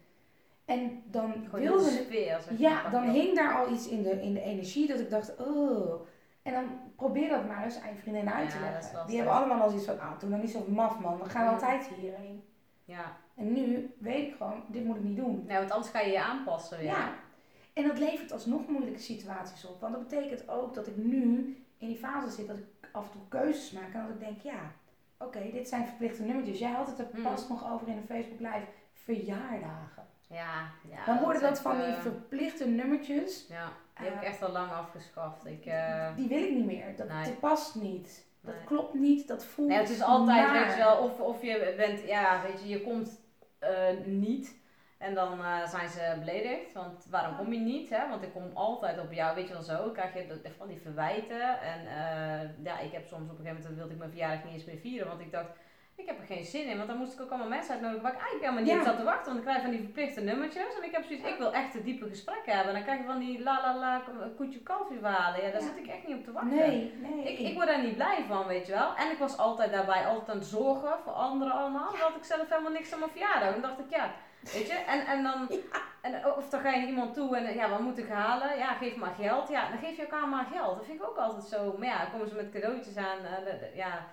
En dan Gewoon wilde sfeer, zeg ja, maar. dan hing daar al iets in de, in de energie dat ik dacht, oh. En dan probeer dat maar eens aan je vriendinnen uit te leggen. Die hebben allemaal al iets van, ah, doe dan niet zo maf man, we gaan Ja. altijd hierheen. Ja. En nu weet ik gewoon, dit moet ik niet doen. Nee, want anders ga je je aanpassen weer. Ja. En dat levert alsnog moeilijke situaties op. Want dat betekent ook dat ik nu in die fase zit dat ik af en toe keuzes maak. En dat ik denk, ja, oké, dit zijn verplichte nummertjes. Jij had het er Hmm. pas nog over in een Facebook live. Verjaardagen. Ja, ja. Dan worden dat van die eh, verplichte nummertjes. Ja, die heb ik eh, echt al lang afgeschaft. Ik, eh, Die wil ik niet meer. Dat, nee. dat past niet. Dat Nee. klopt niet. Dat voelt nee, het is altijd, naar. weet je wel, of, of je bent, ja, weet je, je komt niet. En dan zijn ze beledigd, want waarom kom je niet? Hè? Want ik kom altijd op jou, weet je wel zo. Dan krijg je van die verwijten. En ja, ik heb soms op een gegeven moment, wilde ik mijn verjaardag niet eens meer vieren. Want ik dacht, ik heb er geen zin in. Want dan moest ik ook allemaal mensen uitnodigen waar ik eigenlijk helemaal niet Ja. zat te wachten. Want ik krijg van die verplichte nummertjes. En ik heb zoiets, ik wil echt een diepe gesprekken hebben. En dan krijg je van die la la la koetje kalfje verhalen. Ja, daar Ja. zit ik echt niet op te wachten. Nee, nee. Ik, ik word daar niet blij van, weet je wel. En ik was altijd daarbij altijd aan het zorgen voor anderen allemaal. Dan had ik zelf helemaal niks aan mijn verjaardag. Dan dacht ik, ja, weet je. En, en dan, en, of dan ga je naar iemand toe en ja, wat moet ik halen? Ja, geef maar geld. Ja, dan geef je elkaar maar geld. Dat vind ik ook altijd zo. Maar ja, dan komen ze met cadeautjes aan. eh, de- de- ja,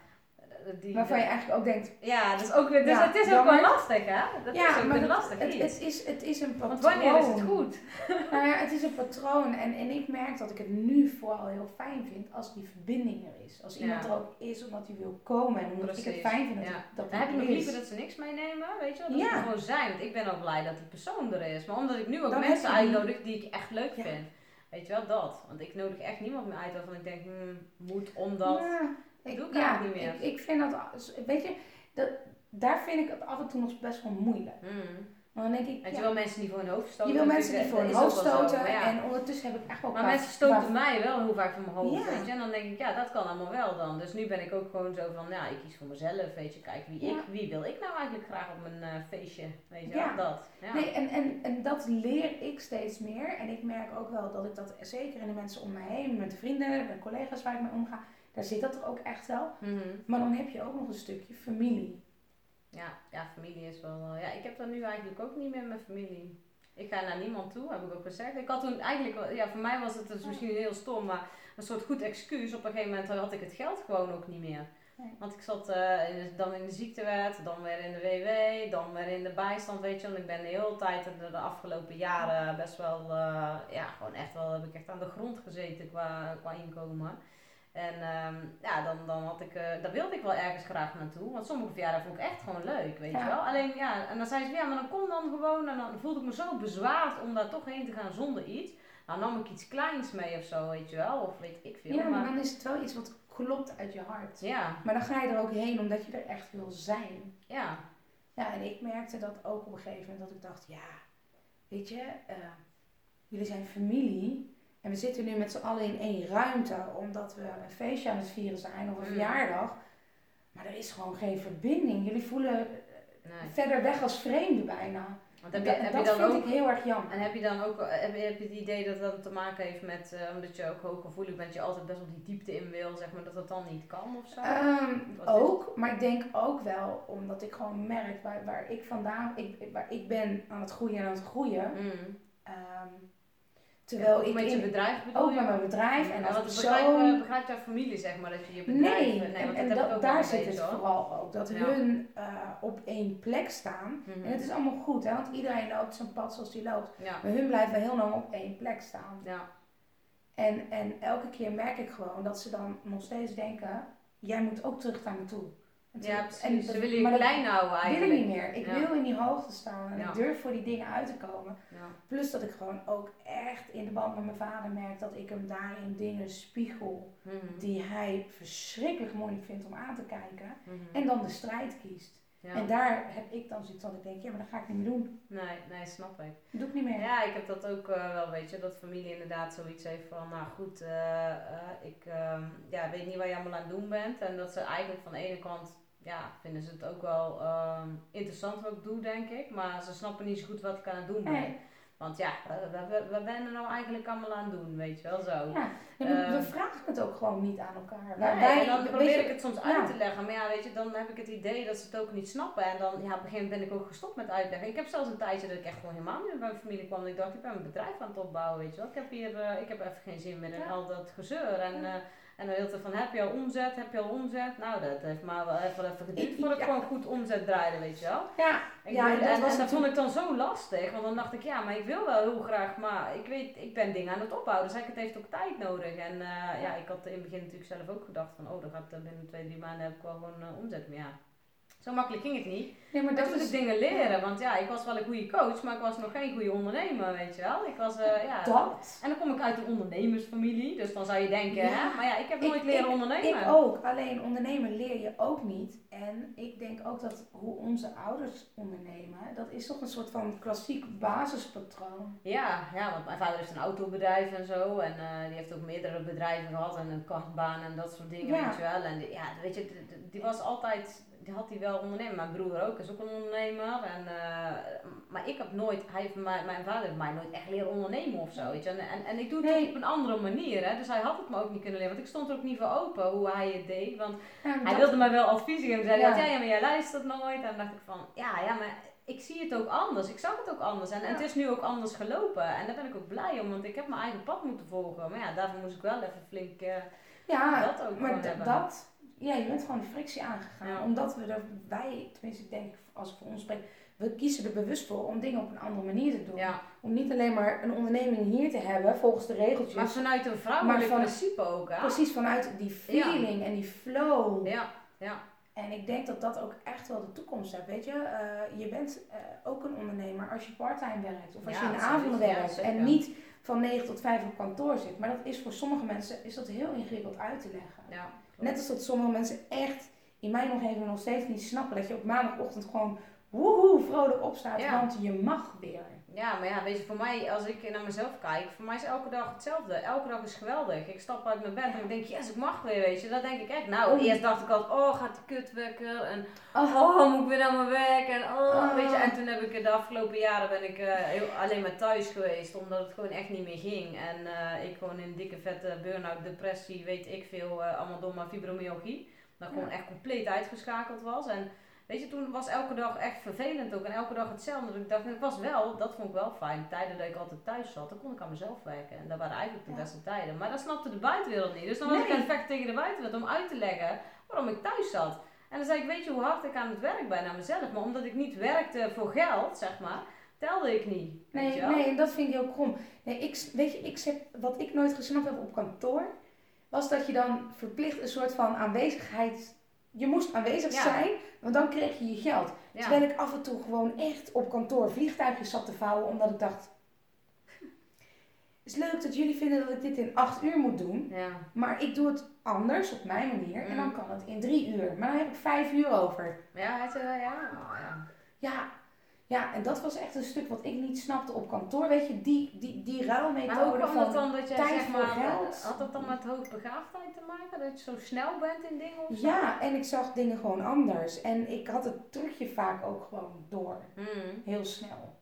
die, Waarvan je eigenlijk ook denkt, ja, dat is ook weer, dus Ja, het is ook jammer. wel lastig, hè? Dat ja, is ook het, lastig het, het is, het is een patroon. Want wanneer is het goed? Nou ja, het is een patroon en, en ik merk dat ik het nu vooral heel fijn vind als die verbinding er is. Als iemand Ja. er ook is omdat hij wil komen en omdat ik het fijn vind dat, ja. dat Dan heb ik nog er liever dat ze niks meenemen, weet je wel? Dat ze gewoon zijn. Want ik ben ook blij dat die persoon er is. Maar omdat ik nu ook Dan mensen uitnodig die ik echt leuk vind. Weet je wel, dat. Want ik nodig echt niemand meer uit waarvan ik denk, hmm, moet omdat. Ja, ik, doe ja, niet meer. Ik, ik vind dat, weet je, dat, daar vind ik het af en toe nog best wel moeilijk. Hmm. Want dan denk ik, Want ja, je wil mensen die voor hun hoofd stoten. je wil mensen die voor hun hoofd zo, stoten ja. en ondertussen heb ik echt wel Maar mensen stoten mij wel heel vaak van mijn hoofd, Ja. weet je. En dan denk ik, ja, dat kan allemaal wel dan. Dus nu ben ik ook gewoon zo van, ja, ik kies voor mezelf, weet je. Kijk, wie, ik, wie wil ik nou eigenlijk graag op mijn eh, feestje, weet je Ja. dat. Nee, en, en, en dat leer ik steeds meer. En ik merk ook wel dat ik dat zeker in de mensen om mij heen, met de vrienden, met collega's waar ik mee omga, daar zit dat er ook echt wel. Mhm. Maar dan heb je ook nog een stukje familie. Ja, ja, familie is wel. eh, ja, ik heb dat nu eigenlijk ook niet meer met familie. Ik ga naar niemand toe, heb ik ook gezegd. Ik had toen eigenlijk, wel- ja, voor mij was het dus misschien heel stom, maar een soort goed excuus. Op een gegeven moment had ik het geld gewoon ook niet meer. Nee. Want ik zat eh, in dan in de ziektewet, dan weer in de WW, dan weer in de bijstand, weet je. Want ik ben de hele tijd, de, de afgelopen jaren, best wel, eh, ja, gewoon echt wel, heb ik echt aan de grond gezeten qua, qua inkomen. En ehm, ja, dan, dan had ik, daar wilde ik wel ergens graag naartoe. Want sommige verjaardagen vond ik echt gewoon leuk, weet Ja. je wel. Alleen ja, en dan zei ze, ja, maar dan kom dan gewoon. En dan voelde ik me zo bezwaard om daar toch heen te gaan zonder iets. Nou nam ik iets kleins mee of zo, weet je wel. Of weet ik veel. Ja, maar maar, dan is het wel iets wat klopt uit je hart. ja, Maar dan ga je er ook heen omdat je er echt wil zijn. ja. Ja, en ik merkte dat ook op een gegeven moment dat ik dacht, ja, weet je, eh, jullie zijn familie. En we zitten nu met z'n allen in één ruimte omdat we een feestje aan het vieren zijn of een Mm. verjaardag. Maar er is gewoon geen verbinding. Jullie voelen Nee. verder weg als vreemden bijna. Want heb je, dat, heb dat je dan vind ook, ik heel erg jammer. en heb je dan ook heb je, heb je het idee dat dat te maken heeft met, eh, omdat je ook hooggevoelig bent, je altijd best wel die diepte in wil, zeg maar, dat dat dan niet kan of zo? Ehm, ook, maar ik denk ook wel, omdat ik gewoon merk waar, waar ik vandaan, ik, waar ik ben aan het groeien en aan het groeien. Mm. Ehm, terwijl ook ik met je in- bedrijf bedoel ook je? met mijn bedrijf en als want persoon. begrijp, begrijpt jouw familie zeg maar dat je je bedrijf... Nee, want en, ik dat, ook daar zit het vooral ook. Dat Ja. hun eh, op één plek staan. Mhm. En het is allemaal goed, hè, want iedereen loopt zijn pad zoals die loopt. Ja, Maar hun blijven heel lang op één plek staan. ja, En, en elke keer merk ik gewoon dat ze dan nog steeds denken: jij moet ook terug naar me ja en Ze willen je klein houden wil ik eigenlijk. niet meer. Ik Ja. wil in die hoogte staan en Ja. ik durf voor die dingen uit te komen. Ja. Plus dat ik gewoon ook echt in de band met mijn vader merk dat ik hem daarin dingen spiegel Mhm. die hij verschrikkelijk moeilijk vindt om aan te kijken. Mhm. En dan de strijd kiest. Ja. En daar heb ik dan zoiets dat ik denk, ja, maar dat ga ik niet meer doen. Nee, nee, snap ik. Dat doe ik niet meer. Ja, ik heb dat ook eh, wel, weet je, dat familie inderdaad zoiets heeft van, nou goed, eh, eh, ik ehm, ja, weet niet wat je allemaal aan het doen bent. En dat ze eigenlijk van de ene kant, ja, vinden ze het ook wel ehm, interessant wat ik doe, denk ik. Maar ze snappen niet zo goed wat ik aan het doen ben. Nee. Want ja, wat ben je nou eigenlijk allemaal aan het doen, weet je wel zo. Ja, we Ehm. vragen het ook gewoon niet aan elkaar. Nee, Wij- en dan probeer je- ik het soms ja. uit te leggen. Maar ja, weet je, dan heb ik het idee dat ze het ook niet snappen. En dan, ja, op een gegeven moment ben ik ook gestopt met uitleggen. Ik heb zelfs een tijdje dat ik echt gewoon helemaal niet meer bij mijn familie kwam. Ik dacht, ik ben mijn bedrijf aan het opbouwen, weet je wel. Ik heb hier, eh, ik heb even geen zin meer in Ja. al dat gezeur. En, eh, en dan heel veel van, heb je al omzet, heb je al omzet? Nou, dat heeft maar wel even, even geduurd voordat ik ja. gewoon goed omzet draaide, weet je wel. Ja, Ik ja bedoel, en dat en, was en dat vond ik dan zo lastig, want dan dacht ik, ja, maar ik wil wel heel graag, maar ik weet, ik ben dingen aan het opbouwen, dus het heeft ook tijd nodig. En eh, ja, ik had in het begin natuurlijk zelf ook gedacht van, oh, dan gaat binnen twee, drie maanden heb ik wel gewoon eh, omzet. Maar ja, zo makkelijk ging het niet. Nee, maar Maar dat is ik dingen leren, want ja, ik was wel een goede coach, maar ik was nog geen goede ondernemer, weet je wel. Ik was, eh, ja... dat. En dan kom ik uit een ondernemersfamilie, dus dan zou je denken, Ja. hè, maar ja, ik heb Ik- nooit leren ik- ondernemen. Ik ook, alleen ondernemen leer je ook niet. En ik denk ook dat hoe onze ouders ondernemen, dat is toch een soort van klassiek basispatroon. Ja, ja, want mijn vader heeft een autobedrijf en zo. En eh, die heeft ook meerdere bedrijven gehad en een kartbaan en dat soort dingen, Ja. weet je wel. En die, ja, weet je, die was altijd, had hij wel ondernemen. Mijn broer ook, is ook een ondernemer. En, eh, maar ik heb nooit, hij heeft mij, mijn vader heeft mij nooit echt leren ondernemen of zo, weet je. En, en, en ik doe het Nee. op een andere manier, hè. Dus hij had het me ook niet kunnen leren, want ik stond er ook niet voor open hoe hij het deed. Want Ja, hij wilde mij wel advies geven. Zei Ja. hij, ja. maar jij luistert nooit. En dan dacht ik van, ja, ja, maar ik zie het ook anders. Ik zag het ook anders. En, en het is nu ook anders gelopen. En daar ben ik ook blij om, want ik heb mijn eigen pad moeten volgen. Maar ja, daarvoor moest ik wel even flink eh, ja, dat ook maar hebben. dat, ja, je bent gewoon de frictie aangegaan. Ja. Omdat we er, wij, tenminste ik denk als ik voor ons spreek, we kiezen er bewust voor om dingen op een andere manier te doen. Ja, Om niet alleen maar een onderneming hier te hebben volgens de regeltjes. maar vanuit een vrouwelijk van- principe ook, hè? Precies vanuit die feeling en die flow. Ja, ja, En ik denk dat dat ook echt wel de toekomst heeft. Weet je, Eh, je bent eh, ook een ondernemer als je parttime werkt of als je in de Ja, werkt en niet van 9 tot 5 op kantoor zit. Maar dat is voor sommige mensen is dat heel ingewikkeld uit te leggen. ja. Net als dat sommige mensen echt in mijn omgeving nog steeds niet snappen dat je op maandagochtend gewoon woehoe vrolijk opstaat, Ja. want je mag weer. Ja, maar ja, weet je, voor mij, als ik naar mezelf kijk, voor mij is elke dag hetzelfde. Elke dag is geweldig. Ik stap uit mijn bed en ik denk, yes, ik mag weer, weet je. Dat denk ik echt. Nou, Oh. eerst dacht ik altijd, oh, gaat de kutwekker. En Oh, oh, moet ik weer naar mijn werk. En oh, Ah. weet je. En toen heb ik de afgelopen jaren ben ik eh, heel, alleen maar thuis geweest, omdat het gewoon echt niet meer ging. En eh, ik gewoon in een dikke vette burn-out, depressie, weet ik veel, eh, allemaal door mijn fibromyalgie. Dat gewoon echt compleet uitgeschakeld was. En Weet je, toen was elke dag echt vervelend ook en elke dag hetzelfde. Dus ik dacht, het was wel, dat vond ik wel fijn. Tijden dat ik altijd thuis zat, dan kon ik aan mezelf werken. En dat waren eigenlijk de Ja. beste tijden. Maar dat snapte de buitenwereld niet. Dus dan was ik aan het vechten tegen de buitenwereld om uit te leggen waarom ik thuis zat. En dan zei ik, weet je hoe hard ik aan het werk ben aan mezelf? Maar omdat ik niet werkte voor geld, zeg maar, telde ik niet. Nee, nee, en dat vind ik heel krom. Nee, ik, weet je, ik zeg, wat ik nooit gesnapt heb op kantoor, was dat je dan verplicht een soort van aanwezigheid. Je moest aanwezig Ja. zijn, want dan kreeg je je geld. Ja. Terwijl ik af en toe gewoon echt op kantoor vliegtuigjes zat te vouwen, omdat ik dacht. Het is leuk dat jullie vinden dat ik dit in acht uur moet doen, ja. maar ik doe het anders op mijn manier en dan Mm. kan het in drie uur. Maar dan heb ik vijf uur over. Ja, hij zei, ja, ja. Ja, Ja, en dat was echt een stuk wat ik niet snapte op kantoor. Weet je, die, die, die Maar hoe ruilmethode kwam van dat dan dat jij tijd zeg voor maar, geld. had dat dan met hoogbegaafdheid te maken? Dat je zo snel bent in dingen of zo? Ja, en ik zag dingen gewoon anders. En ik had het trucje vaak ook gewoon door. Hmm. Heel snel.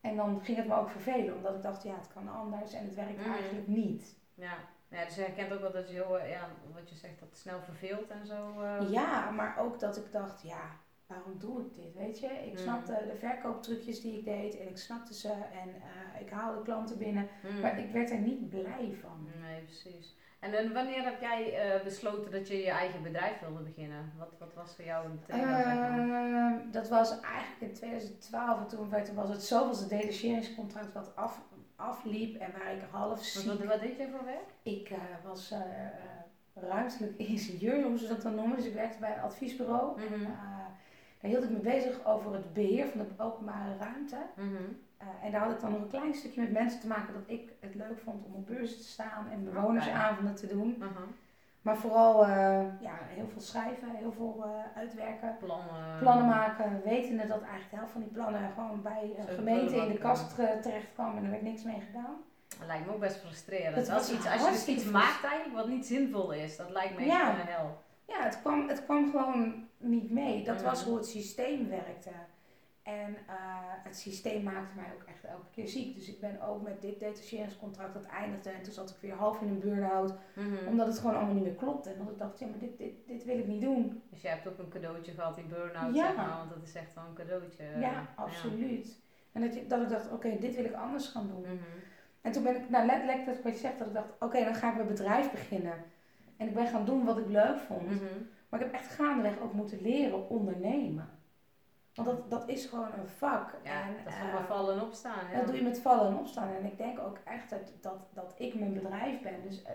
En dan ging het me ook vervelen, omdat ik dacht, ja, het kan anders en het werkt Mhm. eigenlijk niet. Ja. ja, dus je herkent ook wel dat je heel, eh, ja, wat je zegt, dat het snel verveelt en zo. eh. Ja, maar ook dat ik dacht, ja, waarom doe ik dit, weet je? Ik Mhm. snapte de verkooptrucjes die ik deed en ik snapte ze en eh, ik haalde klanten binnen. Hmm. Maar ik werd er niet blij van. Nee, precies. En wanneer heb jij eh, besloten dat je je eigen bedrijf wilde beginnen? Wat, wat was voor jou een? Ehm, dat was eigenlijk in 2012 en toen was het zoveelste detacheringscontract wat af, afliep en waar ik half Wat, ziek... wat, wat deed jij voor werk? Ik eh, was ruimtelijk ingenieur, hoe ze dat dan noemen. Dus ik werkte bij een adviesbureau. Mhm. En, daar hield ik me bezig over het beheer van de openbare ruimte. Mhm. Eh, en daar had ik dan nog een klein stukje met mensen te maken dat ik het leuk vond om op beurzen te staan en bewonersavonden te doen. Aha. Maar vooral eh, ja, heel veel schrijven, heel veel eh, uitwerken. Plannen. Plannen maken, wetende dat eigenlijk de helft van die plannen gewoon bij een gemeente in de kast terecht kwam en er werd niks mee gedaan. Dat lijkt me ook best frustrerend. Dat iets, als je dus iets maakt eigenlijk wat niet zinvol is, dat lijkt me echt Ja. een hel. Ja, het kwam, het kwam gewoon niet mee. Dat was hoe het systeem werkte. En eh, het systeem maakte mij ook echt elke keer ziek. Dus ik ben ook met dit detacheringscontract dat eindigde. En toen zat ik weer half in een burn-out. Mhm. Omdat het gewoon allemaal niet meer klopte. En dat ik dacht, ja, maar dit, dit, dit wil ik niet doen. Dus jij hebt ook een cadeautje gehad, die burn-out, Ja. zeg maar, want dat is echt wel een cadeautje. ja, absoluut. En dat, je, dat ik dacht, oké, dit wil ik anders gaan doen. Mhm. En toen ben ik, nou letterlijk dat wat je zegt, dat ik dacht, oké, dan ga ik mijn bedrijf beginnen. En ik ben gaan doen wat ik leuk vond. Mhm. Maar ik heb echt gaandeweg ook moeten leren ondernemen. Want dat, dat is gewoon een vak. Ja, en, dat eh, van maar vallen en opstaan. Ja. dat doe je met vallen en opstaan. En ik denk ook echt dat, dat, dat ik mijn bedrijf ben. Dus eh,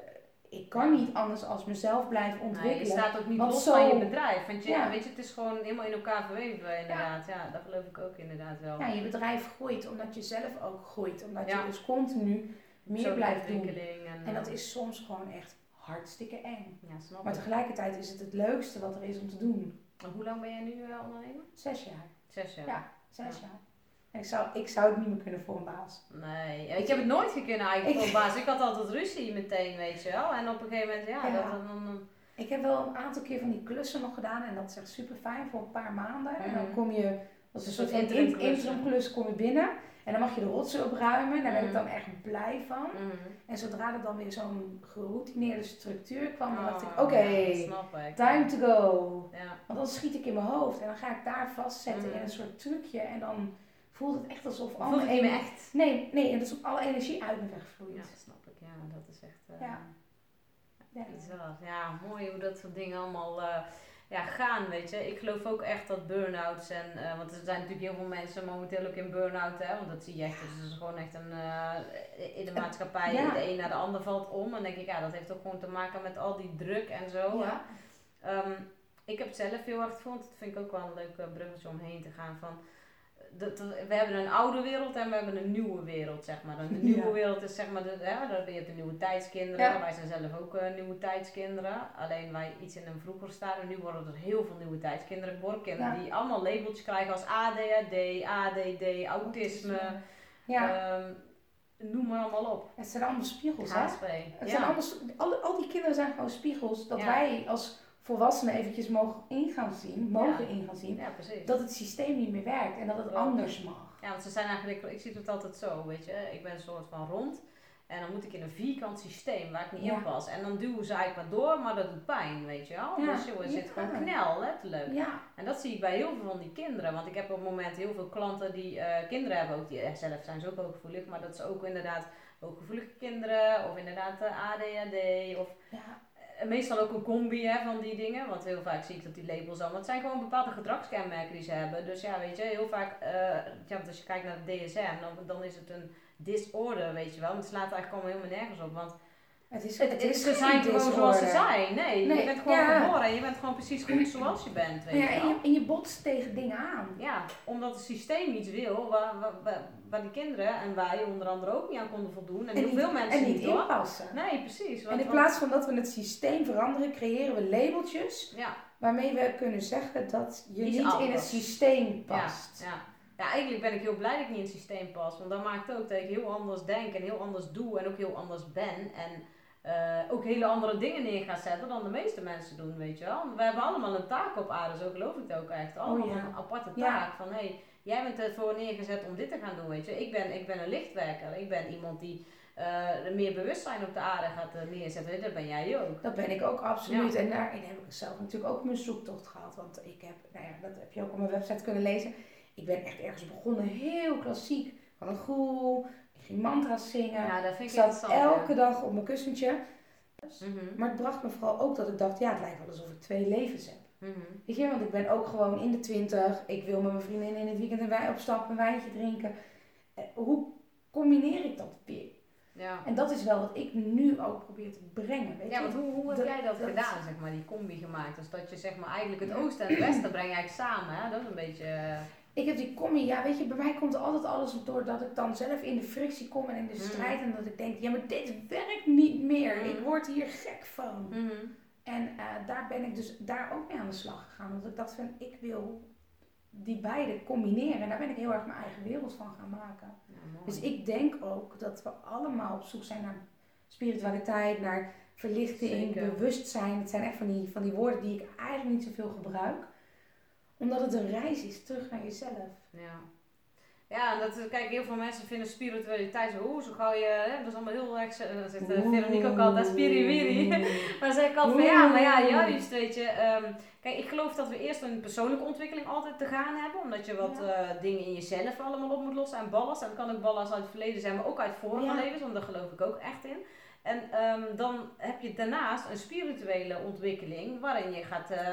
ik kan niet anders als mezelf blijven Nee, ontwikkelen. je staat ook niet Want los zo- van je bedrijf. Want je, Ja. weet je, het is gewoon helemaal in elkaar verweven inderdaad. Ja, dat geloof ik ook inderdaad wel. Ja, je bedrijf groeit omdat je zelf ook groeit. Omdat je dus continu meer blijft doen. En, En dat eh, is soms gewoon echt hartstikke eng. Ja, snap Maar tegelijkertijd is het het leukste wat er is om te doen. En Hoe lang ben jij nu eh, ondernemer? Zes jaar. Zes jaar. Ja. Zes Ja. jaar. Ik zou, ik zou het niet meer kunnen voor een baas. Nee, ik heb het nooit gekund eigenlijk voor baas. Ik had altijd ruzie meteen, weet je wel. En op een gegeven moment, ja, Ja. Dat, dan, dan, Ik heb wel een aantal keer van die klussen nog gedaan en dat is echt super fijn voor een paar maanden. En dan Mhm. kom je, als een Een soort interim klus kom je binnen en dan mag je de rotsen opruimen. Daar ben ik Mhm. dan echt blij van. Mhm. En zodra er dan weer zo'n geroutineerde structuur kwam, dan dacht ik, Oh, oké, ja, time to go. Ja. Want dan schiet ik in mijn hoofd en dan ga ik daar vastzetten Mhm. in een soort trucje en dan voelt het echt alsof Voel alle echt. Nee, nee, en alsof alle energie uit me wegvloeit. Ja, dat snap ik. Ja, dat is echt... eh, Ja. Ja. Bizar. Ja, mooi hoe dat soort dingen allemaal eh, ja, gaan, weet je. Ik geloof ook echt dat burn-outs en... eh, want er zijn natuurlijk heel veel mensen momenteel ook in burn-out, hè. Want dat zie je echt. Dus het is gewoon echt een... eh, in de maatschappij, Ja. de een naar de ander valt om. En dan denk ik, ja, dat heeft ook gewoon te maken met al die druk en zo. Ja. Ehm, ik heb het zelf heel erg gevoeld. Dat vind ik ook wel een leuk eh, bruggetje om heen te gaan. Van, dat, we hebben een oude wereld en we hebben een nieuwe wereld, zeg maar. De nieuwe Ja. wereld is zeg maar, de, ja, dat- je hebt de nieuwe tijdskinderen. Ja. Wij zijn zelf ook eh, nieuwe tijdskinderen. Alleen wij iets in een vroeger stadium. Nu worden er heel veel nieuwe tijdskinderen geboren. Kinderen Ja. die allemaal labeltjes krijgen als ADHD, ADD, autisme. Ja, ehm, noem maar allemaal op. het zijn allemaal spiegels, hè? HSP. Het zijn allemaal, al, al die kinderen zijn gewoon spiegels dat wij als volwassenen eventjes mogen in gaan zien, mogen Ja. in gaan zien, ja, dat het systeem niet meer werkt en dat het anders mag. Ja, want ze zijn eigenlijk, ik zie het altijd zo, weet je. Ik ben een soort van rond. En dan moet ik in een vierkant systeem waar ik niet Ja. in pas. En dan duwen ze eigenlijk maar door, maar dat doet pijn, weet je wel. Dus er zit gewoon knel, letterlijk. Ja, En dat zie ik bij heel veel van die kinderen. Want ik heb op het moment heel veel klanten die eh, kinderen hebben. Ook die, eh, zelf zijn ze ook hooggevoelig. Maar dat ze ook inderdaad hooggevoelige kinderen. Of inderdaad eh, ADHD. Of ja, meestal ook een combi hè, van die dingen. Want heel vaak zie ik dat die labels al. Want het zijn gewoon bepaalde gedragskenmerken die ze hebben. Dus ja, weet je, heel vaak. eh, ja, want als je kijkt naar het DSM, dan, is het een disorder, weet je wel. Maar het slaat eigenlijk allemaal helemaal nergens op. Want het is, het, is ze zijn gewoon zoals ze zijn. Nee, Nee, je bent gewoon ja. geboren en je bent gewoon precies goed zoals je bent, weet Ja, en je, en je botst tegen dingen aan. Ja, omdat het systeem iets wil waar, waar, waar, die kinderen en wij onder andere ook niet aan konden voldoen. En, heel niet, veel mensen en niet niet inpassen. Nee, precies. En Want, in plaats van dat we het systeem veranderen, creëren we labeltjes ja, waarmee we kunnen zeggen dat je Iets niet in het systeem past. ja. ja, eigenlijk ben ik heel blij dat ik niet in het systeem pas. Want dat maakt ook dat ik heel anders denk en heel anders doe en ook heel anders ben. En eh, ook hele andere dingen neer ga zetten dan de meeste mensen doen, weet je wel. We hebben allemaal een taak op aarde, zo geloof ik het ook echt. Allemaal Oh ja. een aparte Ja. taak van, hé, hey, jij bent ervoor neergezet om dit te gaan doen, weet je. Ik ben, ik ben een lichtwerker, ik ben iemand die eh, meer bewustzijn op de aarde gaat eh, neerzetten. Dat ben jij ook. Dat ben ik ook absoluut. En daarin heb ik zelf natuurlijk ook mijn zoektocht gehad. Want ik heb, nou ja, dat heb je ook op mijn website kunnen lezen. Ik ben echt ergens begonnen, heel klassiek. Van een groel, ik ging mantra's zingen. Ja, dat ik vind ik zat elke ja. dag op mijn kussentje. Mhm, Maar het bracht me vooral ook dat ik dacht, ja, het lijkt wel alsof ik twee levens heb. mhm. Weet je, want ik ben ook gewoon in de twintig. Ik wil met mijn vriendin in het weekend een wijn op stap, een wijntje drinken. Eh, Hoe combineer ik dat weer? Ja. En dat is wel wat ik nu ook probeer te brengen. Weet Ja, je? want hoe, hoe heb Dat- jij dat, dat- gedaan, zeg maar, die combi gemaakt? Dus dat je zeg maar eigenlijk het oosten en het westen breng je eigenlijk samen, hè? Dat is een beetje... Ik heb die combi, ja, weet je, bij mij komt altijd alles doordat ik dan zelf in de frictie kom en in de Mm. strijd. En dat ik denk, ja, maar dit werkt niet meer. Mm. Ik word hier gek van. mhm. En eh, daar ben ik dus daar ook mee aan de slag gegaan. Want ik dacht van, ik wil die beide combineren. En daar ben ik heel erg mijn eigen wereld van gaan maken. Ja. Dus ik denk ook dat we allemaal op zoek zijn naar spiritualiteit, naar verlichting, Zeker. bewustzijn. Het zijn echt van die, van die woorden die ik eigenlijk niet zoveel gebruik. Omdat het een reis is terug naar jezelf. Ja. Ja, en dat, kijk, heel veel mensen vinden spiritualiteit zo, oeh, zo gauw je, hè, dat is allemaal heel erg, eh, dan zit uh, Veronique ook altijd, spiriwiri. Maar ik altijd van, ja, maar ja, juist, weet je. ehm, kijk, ik geloof dat we eerst een persoonlijke ontwikkeling altijd te gaan hebben. Omdat je wat Ja. eh, dingen in jezelf allemaal op moet lossen. En ballast. En dat kan ook ballast uit het verleden zijn, maar ook uit vorige Ja. levens. Want daar geloof ik ook echt in. En ehm, dan heb je daarnaast een spirituele ontwikkeling. Waarin je gaat eh,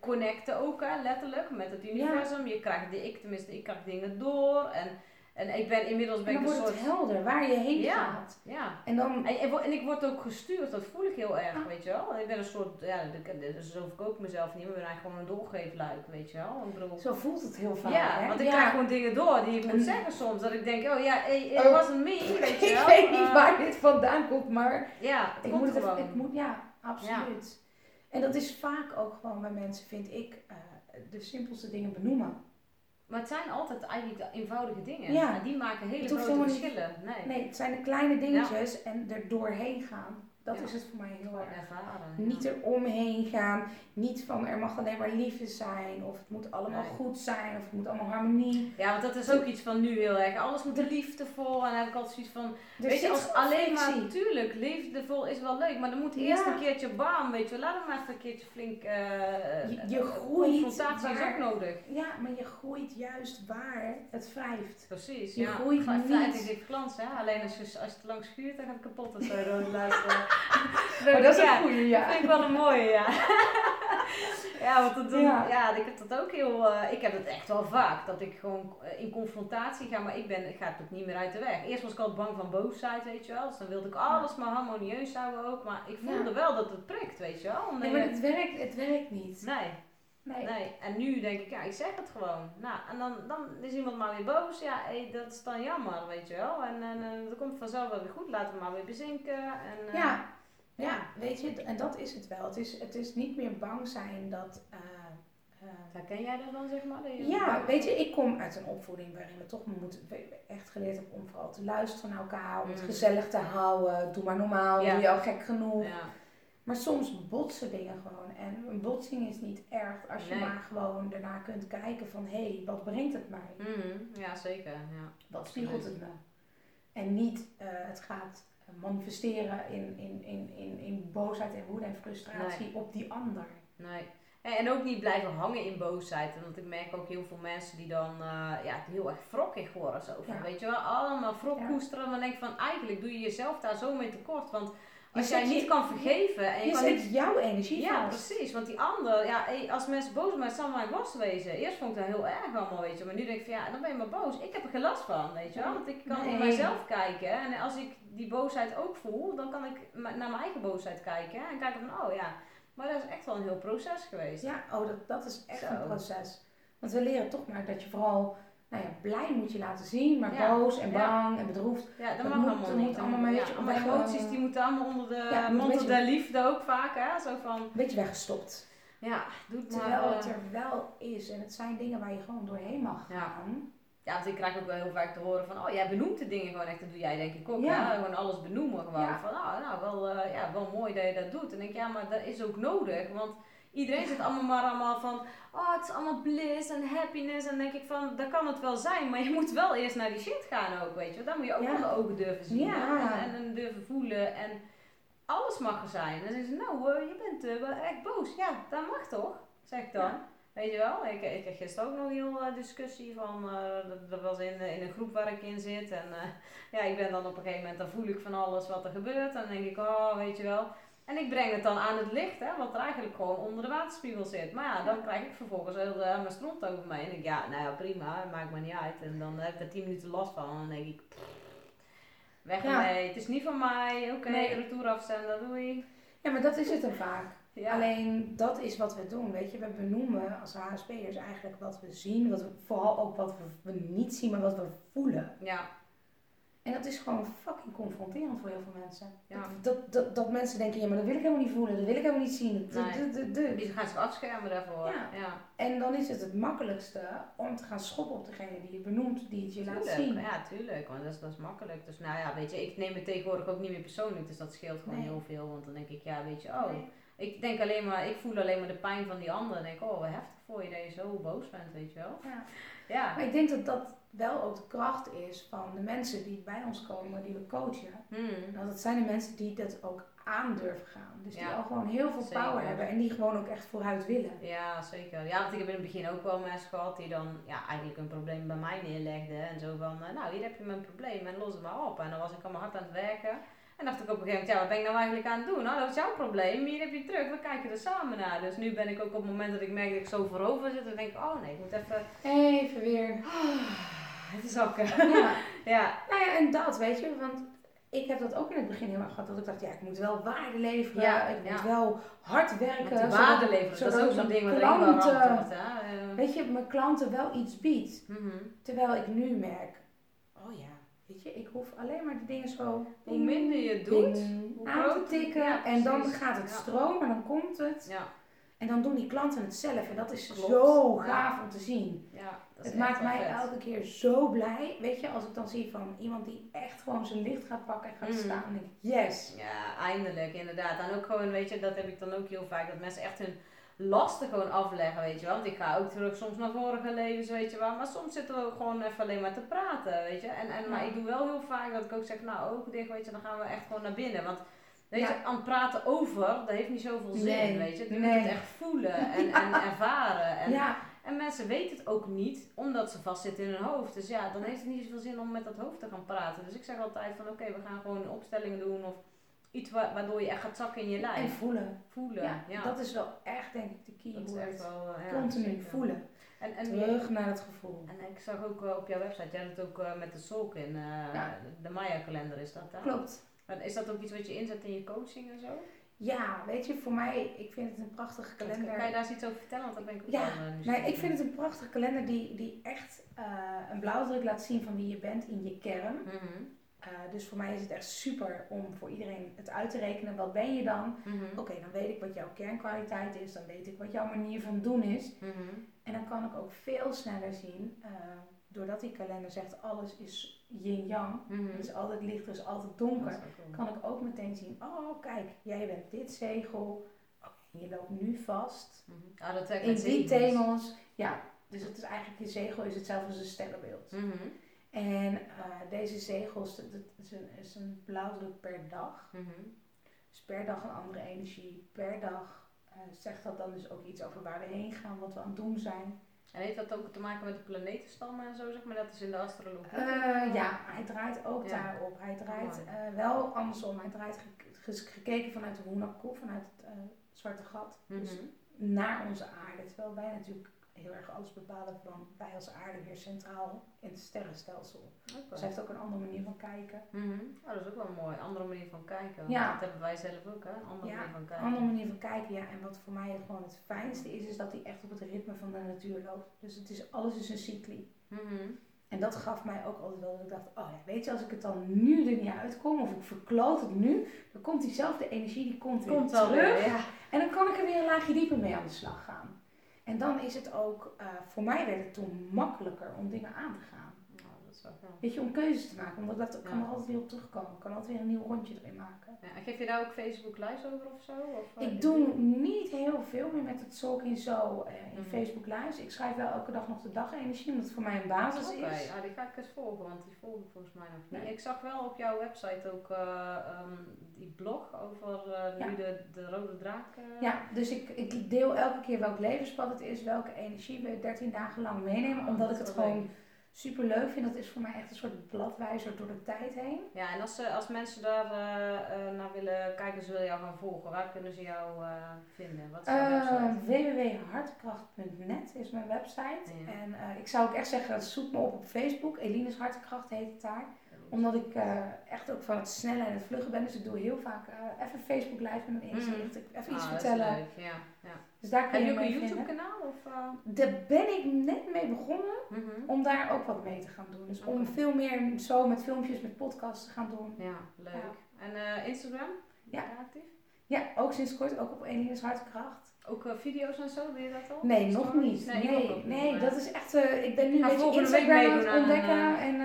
connecten ook, hè, letterlijk, met het universum. Je krijgt, de, ik tenminste, ik krijg dingen door. En, en ik ben inmiddels ben En ik dan een wordt soort... het helder waar je heen Ja. gaat. Ja, En dan, en, en, ik word ook gestuurd, dat voel ik heel erg, Ah. weet je wel. Ik ben een soort, ja, dat- zo verkoop ik mezelf niet, maar ik ben eigenlijk gewoon een doorgeefluik, weet je wel. Ik bedoel, zo voelt het heel vaak. ja, hè? want ik Ja. krijg gewoon dingen door die ik moet En- zeggen soms. Dat ik denk, oh ja, hey, it Oh. wasn't me, weet je ik wel. weet niet Eh, waar dit vandaan komt, maar Ja, het ik komt moet het gewoon. ik moet, ja, absoluut. En dat is vaak ook gewoon bij mensen, vind ik, eh, de simpelste dingen benoemen. Maar het zijn altijd eigenlijk de eenvoudige dingen. Ja. En die maken hele grote verschillen. Nee, Nee, het zijn de kleine dingetjes en er doorheen gaan. Dat Ja. is het voor mij heel erg. ervaren. Niet er omheen gaan. Niet van er mag alleen maar liefde zijn. Of het moet allemaal Nee. goed zijn. Of het moet allemaal harmonie. Ja, want dat is ook iets van nu heel erg. Alles moet liefdevol. En dan heb ik altijd zoiets van, Er weet je, als alleen maar, frictie. tuurlijk, liefdevol is wel leuk, maar dan moet eerst Ja. een keertje bam, weet je, laat hem maar even een keertje flink, eh Je- je eh, groeit confrontatie is ook nodig. Ja, maar je groeit juist waar het wrijft. Precies, Je ja. groeit niet. vijf is dit glans, hè. Alleen als je, als je het lang schuurt, dan gaat het kapot of zo, rood luisteren. Maar dat is ja, een goede, dat ja. vind ik wel een mooie, ja. ja, want dat ja. Ja. ik heb dat ook heel, eh, ik heb het echt wel vaak, dat ik gewoon in confrontatie ga, maar ik ben, ik ga het ook niet meer uit de weg. Eerst was ik altijd bang van boosheid, weet je wel, dus dan wilde ik alles maar harmonieus houden ook, maar ik voelde wel dat het prikt, weet je wel. Omdat Nee, maar je- het werkt, het werkt niet. nee, Nee. nee. En nu denk ik, ja, ik zeg het gewoon. Nou, en dan, dan is iemand maar weer boos, ja, hé, dat is dan jammer, weet je wel. En, en dat komt vanzelf wel weer goed, laten we maar weer bezinken. En, eh, Ja, ja, weet je, en dat is het wel. Het is, het is niet meer bang zijn dat. Herken jij dat dan, zeg maar? ja, weet je, ik kom uit een opvoeding waarin we toch moeten, echt geleerd hebben om vooral te luisteren naar elkaar, om het Mm. gezellig te houden. Doe maar normaal, Ja. doe je al gek genoeg. Ja, Maar soms botsen dingen gewoon. En een botsing is niet erg als je Nee. maar gewoon daarna kunt kijken van hé, hey, wat brengt het mij? Mhm, ja zeker. Ja. Wat spiegelt het me? En niet eh, het gaat manifesteren in, in, in, in, in boosheid en woede en frustratie op die ander. Nee. En ook niet blijven hangen in boosheid. Want ik merk ook heel veel mensen die dan eh, ja, heel erg wrokkig worden. Zo Ja. Weet je wel, allemaal wrok Ja. koesteren. Dan denk ik van, eigenlijk doe je jezelf daar zo mee tekort. Want als jij je- niet kan vergeven en je, Je kan niet jouw energie Ja, vast. precies. Want die ander, ja, hey, als mensen boos zijn, maar het zal mijn last wezen. Eerst vond ik dat heel erg allemaal, weet je. Maar nu denk ik van, ja, dan ben je maar boos. Ik heb er geen last van, weet je wel. Want ik kan Nee. naar mijzelf kijken. En als ik die boosheid ook voel, dan kan ik naar mijn eigen boosheid kijken. En kijken van, oh ja, maar dat is echt wel een heel proces geweest. Ja, oh, dat, dat is echt Zo. een proces. Want we leren toch maar dat je vooral, nou ja, blij moet je laten zien, maar Ja. boos en Ja. bang en bedroefd. Ja, dat, mag moet- allemaal niet. moet allemaal maar een beetje allemaal weg- emoties, die moeten allemaal onder de, Ja, beetje- de liefde ook vaak, hè. Zo van, Een beetje weggestopt. ja, doe het maar. Terwijl eh, het er wel is en het zijn dingen waar je gewoon doorheen mag Ja. gaan. Ja, want ik krijg ook wel heel vaak te horen van, oh jij benoemt de dingen gewoon echt, dat doe jij denk ik ook. Ja. Gewoon alles benoemen gewoon. Van, oh, nou, wel, eh, ja, wel mooi dat je dat doet. En denk ik, ja, maar dat is ook nodig. Want iedereen zit allemaal maar allemaal van, oh het is allemaal bliss en happiness. En dan denk ik van, dat kan het wel zijn, maar je moet wel eerst naar die shit gaan ook, weet je. wel. Dan moet je ook Ja. de ogen durven zien Ja. en, en durven voelen. En alles mag er zijn. En dan zeggen ze, nou, eh, je bent eh, wel echt boos. Ja, dat mag toch? Zeg ik dan. Ja. Weet je wel, ik, ik heb gisteren ook nog heel eh, discussie van, dat, dat was in, in een groep waar ik in zit. En ja, ik ben dan op een gegeven moment, dan voel ik van alles wat er gebeurt. En dan denk ik, oh, weet je wel. En ik breng het dan aan het licht, hè, wat er eigenlijk gewoon onder de waterspiegel zit. Maar ja, dan krijg ik vervolgens heel uh, mijn stront over mij. En denk ik, ja, nou ja, prima, maakt me niet uit. En dan heb ik er 10 minuten last van. En dan denk ik, pff, weg Ja. ermee, het is niet van mij. Oké, Nee. retour afzenden, doei. Ja, maar dat is het dan vaak. Ja. Alleen dat is wat we doen, weet je. We benoemen als HSP'ers eigenlijk wat we zien, wat we, vooral ook wat we, we niet zien, maar wat we voelen. Ja, En dat is gewoon fucking confronterend voor heel veel mensen. Ja. Dat, dat, dat mensen denken, ja, maar dat wil ik helemaal niet voelen, dat wil ik helemaal niet zien. Nee. dat. die gaan zich afschermen daarvoor. Ja. ja. En dan is het het makkelijkste om te gaan schoppen op degene die je benoemt, die het je laat zien. Ja, tuurlijk, want dat is, dat is makkelijk. Dus nou ja, weet je, ik neem het tegenwoordig ook niet meer persoonlijk, dus dat scheelt gewoon Nee. heel veel. Want dan denk ik, ja, weet je, oh, Nee. ik denk alleen maar, ik voel alleen maar de pijn van die ander. En denk, oh, wat heftig voor je dat je zo boos bent, weet je wel. Ja. Ja. Maar ik denk dat dat wel ook de kracht is van de mensen die bij ons komen, die we coachen. Hmm. Nou, dat zijn de mensen die dat ook aan durven gaan. Dus die al gewoon heel veel zeker. power hebben en die gewoon ook echt vooruit willen. Ja, zeker. Ja, want ik heb in het begin ook wel mensen gehad die dan ja, eigenlijk een probleem bij mij neerlegden. En zo van, eh, nou, hier heb je mijn probleem en los het maar op. En dan was ik allemaal hard aan het werken. En dacht ik op een gegeven moment, ja, wat ben ik nou eigenlijk aan het doen? Nou, dat is jouw probleem, hier heb je het terug, we kijken er samen naar. Dus nu ben ik ook op het moment dat ik merk dat ik zo voorover zit, dan denk ik, oh nee, ik moet even, Even weer. Zakken. Ja. Ja, Nou ja, en dat weet je, want ik heb dat ook in het begin heel erg gehad. Dat ik dacht, ja, ik moet wel waarde leveren. Ja, ik moet wel hard werken. zodat- waarde leveren, dat is zodat ook zo'n ding wat klanten-. Hè? Eh, Weet je, mijn klanten wel iets biedt. mhm. Terwijl ik nu merk, oh ja, weet je, ik hoef alleen maar de dingen zo Hoe minder je doet, hoe aan te tikken. ja, en dan gaat het stromen, dan komt het. Ja, En dan doen die klanten het zelf. En dat is Klopt. zo gaaf om te zien. ja, Het maakt mij vet. elke keer zo blij. Weet je, als ik dan zie van iemand die echt gewoon zijn licht gaat pakken en gaat Mhm. staan. Denk ik, yes. Ja, eindelijk, inderdaad. En ook gewoon, weet je, dat heb ik dan ook heel vaak, dat mensen echt hun lasten gewoon afleggen, weet je wel. Want ik ga ook terug soms naar vorige levens, weet je wel. Maar soms zitten we ook gewoon even alleen maar te praten, weet je. En, en, maar ik doe wel heel vaak dat ik ook zeg, nou, ogen dicht, weet je, dan gaan we echt gewoon naar binnen. Want, weet Ja. je, aan het praten over, dat heeft niet zoveel zin, Nee. weet je. Je Nee. moet het echt voelen en, en ervaren. En, ja, en mensen weten het ook niet, omdat ze vastzitten in hun hoofd. Dus ja, dan heeft het niet zoveel zin om met dat hoofd te gaan praten. Dus ik zeg altijd van, oké, we gaan gewoon opstellingen doen of iets wa- waardoor je echt gaat zakken in je lijf. en voelen. Voelen, Ja, ja. dat is wel echt denk ik de key Dat is echt wel, eh, ja, Continu zeker. voelen. En, en, Terug naar het gevoel. en ik zag ook eh, op jouw website, jij hebt het ook eh, met de Solk in, Ja. de Maya kalender is dat hè? Klopt. Is dat ook iets wat je inzet in je coaching en zo? Ja, weet je, voor mij, ik vind het een prachtige kalender. Kan je daar eens iets over vertellen? Want dat ben ik ook Ja, eh, Nee, ik vind het een prachtige kalender die, die echt eh, een blauwdruk laat zien van wie je bent in je kern. Mhm, Eh, dus voor mij is het echt super om voor iedereen het uit te rekenen. Wat ben je dan? mhm, Oké, dan weet ik wat jouw kernkwaliteit is. Dan weet ik wat jouw manier van doen is. mhm. En dan kan ik ook veel sneller zien, doordat die kalender zegt alles is yin-yang. Er is altijd licht, is altijd donker. Kan ik ook meteen zien, oh kijk, jij bent dit zegel. Oké, je loopt nu vast. Mhm. Ah, dat In die themels. Ja, dus het is eigenlijk, je zegel is hetzelfde als een sterrenbeeld. Mhm. En eh, deze zegels, dat, dat is, een, is een blauwdruk per dag. Mhm. Dus per dag een andere energie. Per dag eh, zegt dat dan dus ook iets over waar we heen gaan, wat we aan het doen zijn. En heeft dat ook te maken met de planetenstammen en zo, zeg maar? Dat is in de astrologie. Eh, ja, hij draait ook Ja. daarop. Hij draait Mooi. eh, wel andersom. Hij draait gekeken vanuit de Hunaku, vanuit het eh, zwarte gat. Dus Mhm. naar onze aarde. Terwijl wij natuurlijk heel erg alles bepalen van wij als aarde weer centraal in het sterrenstelsel. Oké. Dus hij heeft ook een andere manier van kijken. Mhm. Oh, dat is ook wel mooi. Andere manier van kijken. Ja. Dat hebben wij zelf ook, hè? Andere Ja, manier van Een kijken. andere manier van kijken, ja. En wat voor mij gewoon het fijnste is, is dat hij echt op het ritme van de natuur loopt. Dus het is, alles is een cycli. Mhm. En dat gaf mij ook altijd wel dat ik dacht, oh ja, weet je, als ik het dan nu er niet uitkom, of ik verkloot het nu, dan komt diezelfde energie, die komt weer Komt terug. weer, ja. En dan kan ik er weer een laagje dieper mee aan de slag gaan. En dan is het ook, uh, voor mij werd het toen makkelijker om dingen aan te gaan. Weet je, om keuzes te maken, omdat dat kan er altijd weer op terugkomen. Ik kan altijd weer een nieuw rondje erin maken. Ja, en geef je daar ook Facebook Lives over of zo? Of, eh, Ik doe niet heel veel meer met het Talking Zo eh, in Mhm. Facebook Lives. Ik schrijf wel elke dag nog de dagenergie, omdat het voor mij een basis Oké, is. ja, die ga ik eens volgen, want die volgen volgens mij nog niet. Nee. Ik zag wel op jouw website ook eh, ehm, die blog over nu de, de rode draak. Ja, dus ik, ik deel elke keer welk levenspad het is, welke energie we 13 dagen lang meenemen, omdat ik het gewoon super leuk vind. Dat is voor mij echt een soort bladwijzer door de tijd heen. Ja, en als, ze, als mensen daar eh, eh, naar willen kijken, ze willen jou gaan volgen, waar kunnen ze jou eh, vinden? Wat is Uh, website? www.hartkracht.net is mijn website. Ja. En eh, ik zou ook echt zeggen, zoek me op op Facebook. Eline's Hartkracht heet het daar. Omdat ik eh, echt ook van het snelle en het vluggen ben. Dus ik doe heel vaak eh, even Facebook live met een inzicht. Ik even iets Ah, is vertellen. leuk, ja. ja. Dus daar kun je je ook een YouTube kanaal? Of, eh? Daar ben ik net mee begonnen. Mhm. Om daar ook wat mee te gaan doen. Dus om veel meer zo met filmpjes, met podcasts te gaan doen. Ja, leuk. En Instagram? Ja. Actief? Ja, ook sinds kort, ook op Eline's Hartkracht. Ook video's en zo, doe je dat al? Nee, nog niet. Nee, Nee, ik ook nee, niet, maar- dat is echt. ik ben nu een beetje Instagram aan het ontdekken en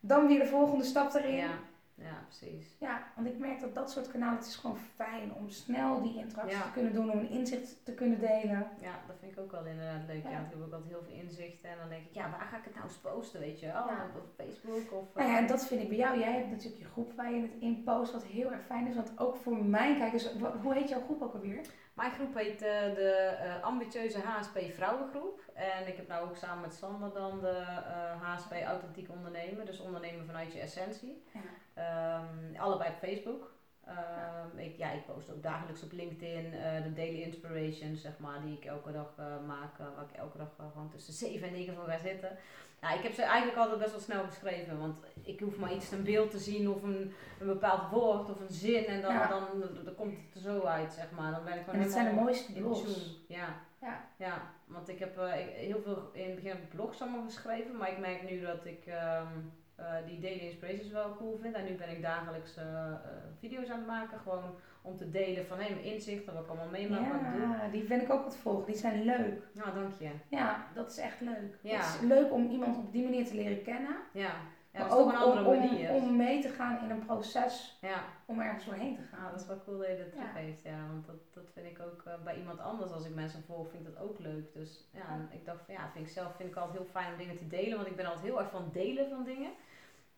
dan weer de volgende stap erin. Ja, Ja. ja, precies. want ik merk dat dat soort kanalen, het is gewoon fijn om snel die interactie Ja. te kunnen doen, om een inzicht te kunnen delen. Ja, dat vind ik ook wel inderdaad leuk. Ja. Ja. ik heb ook altijd heel veel inzichten. En dan denk ik, ja, waar ga ik het nou eens posten, weet je wel? Ja. Op Facebook of... Nou ja, eh, en dat vind ik bij jou. Jij hebt natuurlijk je groep waar je het in post, wat heel erg fijn is. Want ook voor mijn kijkers, hoe heet jouw groep ook alweer? Mijn groep heet eh, de eh, ambitieuze HSP Vrouwengroep. En ik heb nou ook samen met Sander dan de eh, HSP Authentiek Ondernemen. Dus ondernemen vanuit je essentie. Ja. Ehm, allebei op Facebook. Ehm, ik, ja, ik post ook dagelijks op LinkedIn eh, de daily inspirations, zeg maar, die ik elke dag eh, maak. eh, waar ik elke dag eh, gewoon tussen 7 en 9 voor ga zitten. Ja, ik heb ze eigenlijk altijd best wel snel geschreven, want ik hoef maar iets een beeld te zien of een, een bepaald woord of een zin en dan, Ja. dan, dan, komt het er zo uit, zeg maar. Dan ben ik En het zijn de mooiste blogs. Ja. Ja. ja, want ik heb eh, ik- heel veel in het begin blogs allemaal geschreven, maar ik merk nu dat ik ehm, eh, die daily inspirations wel cool vind. En nu ben ik dagelijks eh, video's aan het maken, gewoon om te delen van hey, mijn inzichten, wat ik allemaal meemaak, wat ik doe. Ja, die ben ik ook het volgen. Die zijn leuk. Nou, dank je. Ja, dat is echt leuk. Ja. Het is leuk om iemand op die manier te leren kennen. Ja, ja maar ook een andere om, manier. om, om mee te gaan in een proces ja. om ergens doorheen te gaan. Ja, dat is wel cool dat je dat Ja. teruggeeft, ja. Want dat, dat vind ik ook eh, bij iemand anders, als ik mensen volg, vind ik dat ook leuk. Dus ja, Ja. ik dacht van ja, vind ik zelf vind ik altijd heel fijn om dingen te delen, want ik ben altijd heel erg van delen van dingen.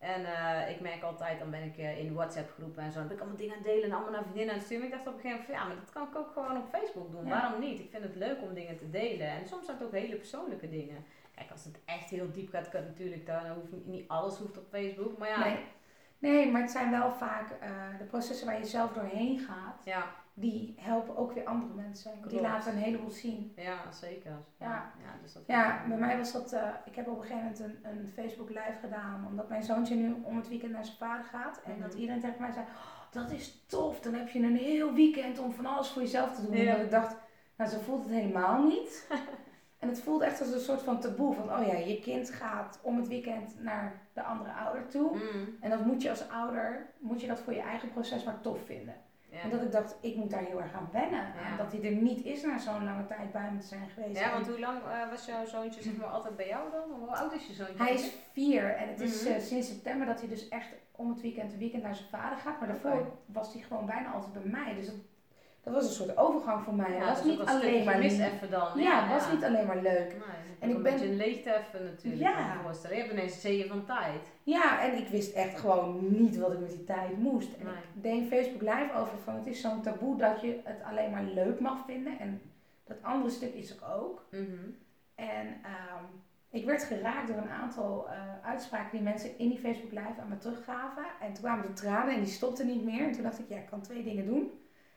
En eh, ik merk altijd, dan ben ik eh, in WhatsApp groepen en zo, dan ben ik allemaal dingen aan het delen en allemaal naar vriendinnen aan het sturen. Ik dacht op een gegeven moment ja, maar dat kan ik ook gewoon op Facebook doen. Ja. Waarom niet? Ik vind het leuk om dingen te delen. En soms zijn het ook hele persoonlijke dingen. Kijk, als het echt heel diep gaat, kan natuurlijk, dan hoeft niet, niet alles hoeft op Facebook. Maar ja, Nee. nee, maar het zijn wel vaak eh, de processen waar je zelf doorheen gaat. ja, Die helpen ook weer andere mensen. Die laten een heleboel zien. ja zeker. Ja. ja, dus dat Ja, bij mij was dat. eh, ik heb op een gegeven moment een, een Facebook live gedaan. Omdat mijn zoontje nu om het weekend naar zijn vader gaat. En Mhm. dat iedereen tegen mij zei: "Oh, Dat is tof. Dan heb je een heel weekend om van alles voor jezelf te doen. Ja. Omdat ik dacht: Nou, zo voelt het helemaal niet. en het voelt echt als een soort van taboe. Van: Oh ja, je kind gaat om het weekend naar de andere ouder toe. Mm, En dat moet je als ouder, moet je dat voor je eigen proces maar tof vinden. Ja. En dat ik dacht, ik moet daar heel erg aan wennen. Ja. Dat hij er niet is na zo'n lange tijd bij me te zijn geweest. ja, want hoe lang eh, was jouw zoontje zeg maar, altijd bij jou dan? Hoe oud is je zoontje? hij is vier en het is Mhm. eh, sinds september dat hij dus echt om het weekend een weekend naar zijn vader gaat. Maar daarvoor was hij gewoon bijna altijd bij mij. Dus dat, dat was een soort overgang voor mij. ja, het was niet alleen maar mis even dan. Ja, het was niet alleen maar leuk. Nee, En ik een ben- beetje een leegte even natuurlijk. Ja. Je hebt ineens zeeën van tijd. Ja, en ik wist echt gewoon niet wat ik met die tijd moest. En Nee. ik deed Facebook live over van het is zo'n taboe dat je het alleen maar leuk mag vinden. En dat andere stuk is er ook. Mhm. En ehm, ik werd geraakt door een aantal eh, uitspraken die mensen in die Facebook Live aan me teruggaven. En toen kwamen de tranen en die stopten niet meer. En toen dacht ik, ja, ik kan twee dingen doen.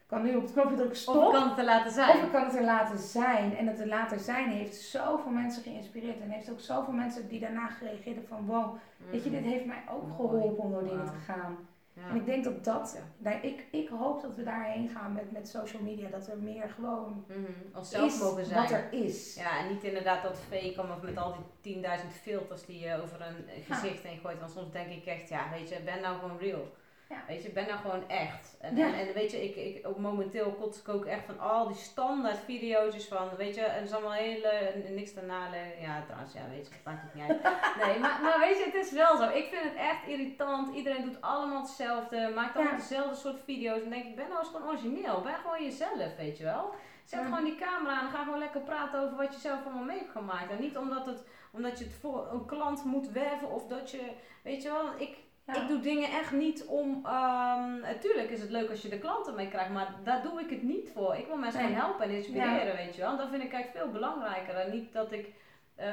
Ik kan nu op het knopje drukken stop. Of kan het te laten zijn. Of ik kan het er laten zijn. En het er laten zijn heeft zoveel mensen geïnspireerd. En heeft ook zoveel mensen die daarna gereageerd hebben van... Wow, weet je, dit heeft mij ook geholpen om door dingen te gaan. Ja. En ik denk dat dat... Ja. Nou, ik, ik hoop dat we daarheen gaan met, met social media. Dat er meer gewoon Mhm. Onszelf is mogen zijn. wat er is. Ja, en niet inderdaad dat fake of met al die 10.000 filters die je over een gezicht heen gooit. Want soms denk ik echt, ja, weet je, ben nou gewoon real. Ja. Weet je, ik ben nou gewoon echt. En, en, en, weet je, ik, ik ook momenteel kots ik ook echt van al die standaard video's van, weet je, en het is allemaal hele, niks te nale. Ja, trouwens, ja, weet je, dat maakt het niet uit. Nee, maar, maar weet je, het is wel zo. Ik vind het echt irritant. Iedereen doet allemaal hetzelfde, maakt allemaal dezelfde soort video's. En denk ik, ben nou eens gewoon origineel. Ben gewoon jezelf, weet je wel. Zet gewoon die camera aan en ga gewoon lekker praten over wat je zelf allemaal mee hebt gemaakt. En niet omdat, het, omdat je het voor een klant moet werven of dat je, weet je wel, ik, ik doe dingen echt niet om. Um, natuurlijk is het leuk als je de klanten mee krijgt, maar daar doe ik het niet voor. Ik wil mensen nee. helpen en inspireren, weet je wel. En dat vind ik eigenlijk veel belangrijker. En niet dat ik uh,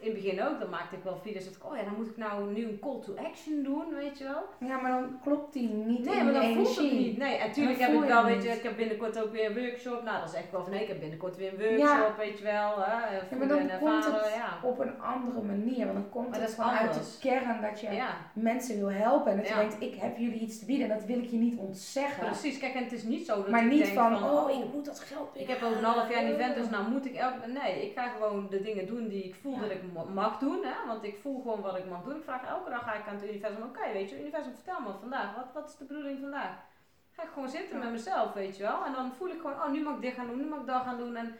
in het begin ook, dan maakte ik wel video's dat ik, oh ja, dan moet ik nou nu een call to action doen, weet je wel. Ja, maar dan klopt die niet Nee, maar dan voelt het niet. Nee, en natuurlijk heb ik wel, weet je, ik heb binnenkort ook weer een workshop. Nou, dat is echt wel van, nee, ik heb binnenkort weer een workshop, weet je wel. Hè, ja, maar dan komt het ja. op een andere manier, want dan komt maar het vanuit de kern dat je mensen wil helpen. En dat je denkt, ik heb jullie iets te bieden en dat wil ik je niet ontzeggen. Precies, kijk, en het is niet zo dat maar ik niet denk van, van, oh, ik moet dat geld Ik heb over een half jaar een event, dus nou moet ik elke... Nee, ik ga gewoon de dingen doen die ik voel dat ik mag doen. Hè? Want ik voel gewoon wat ik mag doen. Ik vraag elke dag ga ik aan het universum, oké, weet je, universum, vertel me vandaag. Wat, wat is de bedoeling vandaag? Ga ik gewoon zitten met mezelf, weet je wel. En dan voel ik gewoon, oh, nu mag ik dit gaan doen, nu mag ik dat gaan doen. En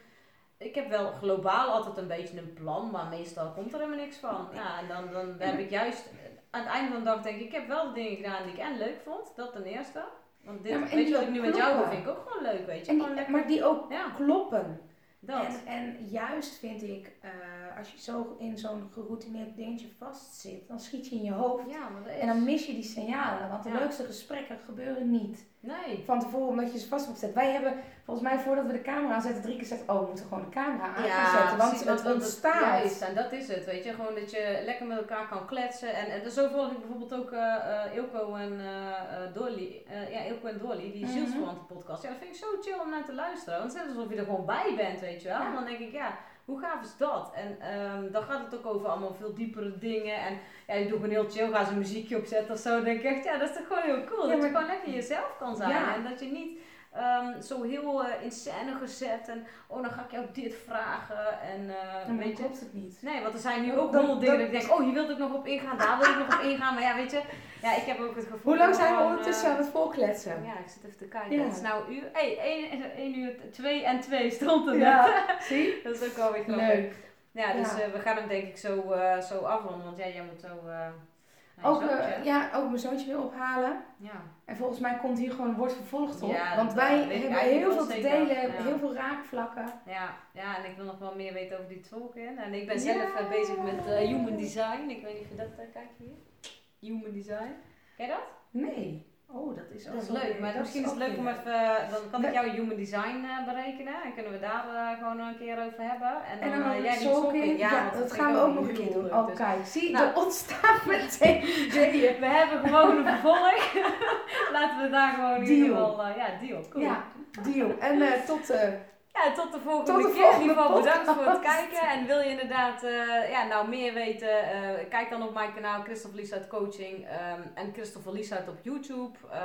ik heb wel globaal altijd een beetje een plan, maar meestal komt er helemaal niks van. Ja, en dan, dan heb ik juist, aan het einde van de dag denk ik, ik heb wel de dingen gedaan die ik en leuk vond. Dat ten eerste. Want dit, weet je wat ik nu met jou doe, vind ik ook gewoon leuk, weet je. Die, maar die ook kloppen. En, en juist vind ik, uh, als je zo in zo'n geroutineerd dingetje vastzit, dan schiet je in je hoofd. Ja, maar is... En dan mis je die signalen, want de leukste gesprekken gebeuren niet. Nee. Van tevoren omdat je ze vast gezet. Wij hebben volgens mij voordat we de camera aanzetten drie keer gezegd, oh we moeten gewoon de camera aan zetten, want het ontstaat. Juist, en dat is het, weet je. Gewoon dat je lekker met elkaar kan kletsen. En, en zo volg ik bijvoorbeeld ook uh, uh, Ilko en uh, Dolly. ja, Ilko en Dolly, die mm -hmm. podcast. Ja, dat vind ik zo chill om naar te luisteren. Want het is alsof je er gewoon bij bent, weet je wel. Ja. Dan denk ik, ja hoe gaaf is dat? En um, dan gaat het ook over allemaal veel diepere dingen. En ja, je doet gewoon heel chill, gaan ze een muziekje opzetten of zo. Dan denk ik echt, ja, dat is toch gewoon heel cool. dat je gewoon lekker jezelf kan zijn. En dat je niet um, zo heel uh, in scène gezet. En oh, dan ga ik jou dit vragen. En uh, weet je. het niet. Nee, want er zijn nu ook honderd dingen dat ik denk, oh, hier wil ik nog op ingaan, daar wil ik nog op ingaan. Maar ja, weet je, ja, ik heb ook het gevoel. Hoe lang zijn we ondertussen aan het volkletsen? Ja, ik zit even te kijken. Ja. Het is nou uur, hey, 1, uur 2 en 2 stond er ja. Zie? dat is ook wel weer Leuk. Ja, dus ja. Uh, we gaan hem denk ik zo, uh, zo afronden, want ja, jij moet zo... Ook, uh, ja, ook mijn zoontje weer ophalen. Ja. En volgens mij komt hier gewoon wordt vervolgd op. Ja, want wij hebben heel veel te delen, ja. heel veel raakvlakken. Ja, ja, en ik wil nog wel meer weten over die tolken. En ik ben zelf uh, bezig met uh, human design. Ik weet niet of je dat kijkt hier. Human design. Ken je dat? Nee. Oh, dat is, dat is leuk. Maar misschien is het leuk om even, eh, dan kan ik jouw human design uh, berekenen en kunnen we daar uh, gewoon een keer over hebben. En dan, en dan jij die sokken. Ja, ja dat gaan we ook nog een keer doen. Oh, dus. zie, nou, er ontstaat meteen ideeën. We hebben gewoon een vervolg. Laten we daar gewoon in ieder geval, ja, deal. Cool. Ja, deal. En tot ja, tot de volgende tot de keer. Volgende in ieder geval bedankt voor het kijken. En wil je inderdaad uh, ja, nou meer weten, uh, kijk dan op mijn kanaal Christopher Lieshout Coaching um, en Christopher Lieshout op YouTube. Uh,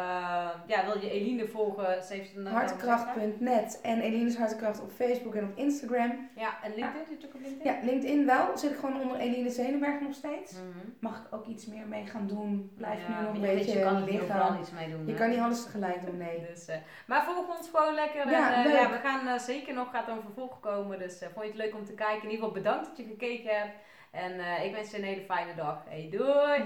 ja, wil je Eline volgen? Hartekracht.net en Eline's Hartekracht op Facebook en op Instagram. Ja, en LinkedIn? Zit je ook op LinkedIn? Ja, LinkedIn wel. Zit ik gewoon onder Eline Zelenberg nog steeds. Mm -hmm. Mag ik ook iets meer mee gaan doen? Blijf ja, nu nog een beetje je kan liggen. iets mee doen. Je kan niet alles tegelijk doen, nee. dus, maar volg ons gewoon lekker. Ja, en, ja we gaan zeker zeker nog, gaat er een vervolg komen. Dus uh, vond je het leuk om te kijken. In ieder geval bedankt dat je gekeken hebt. En uh, ik wens je een hele fijne dag. Hey, doei!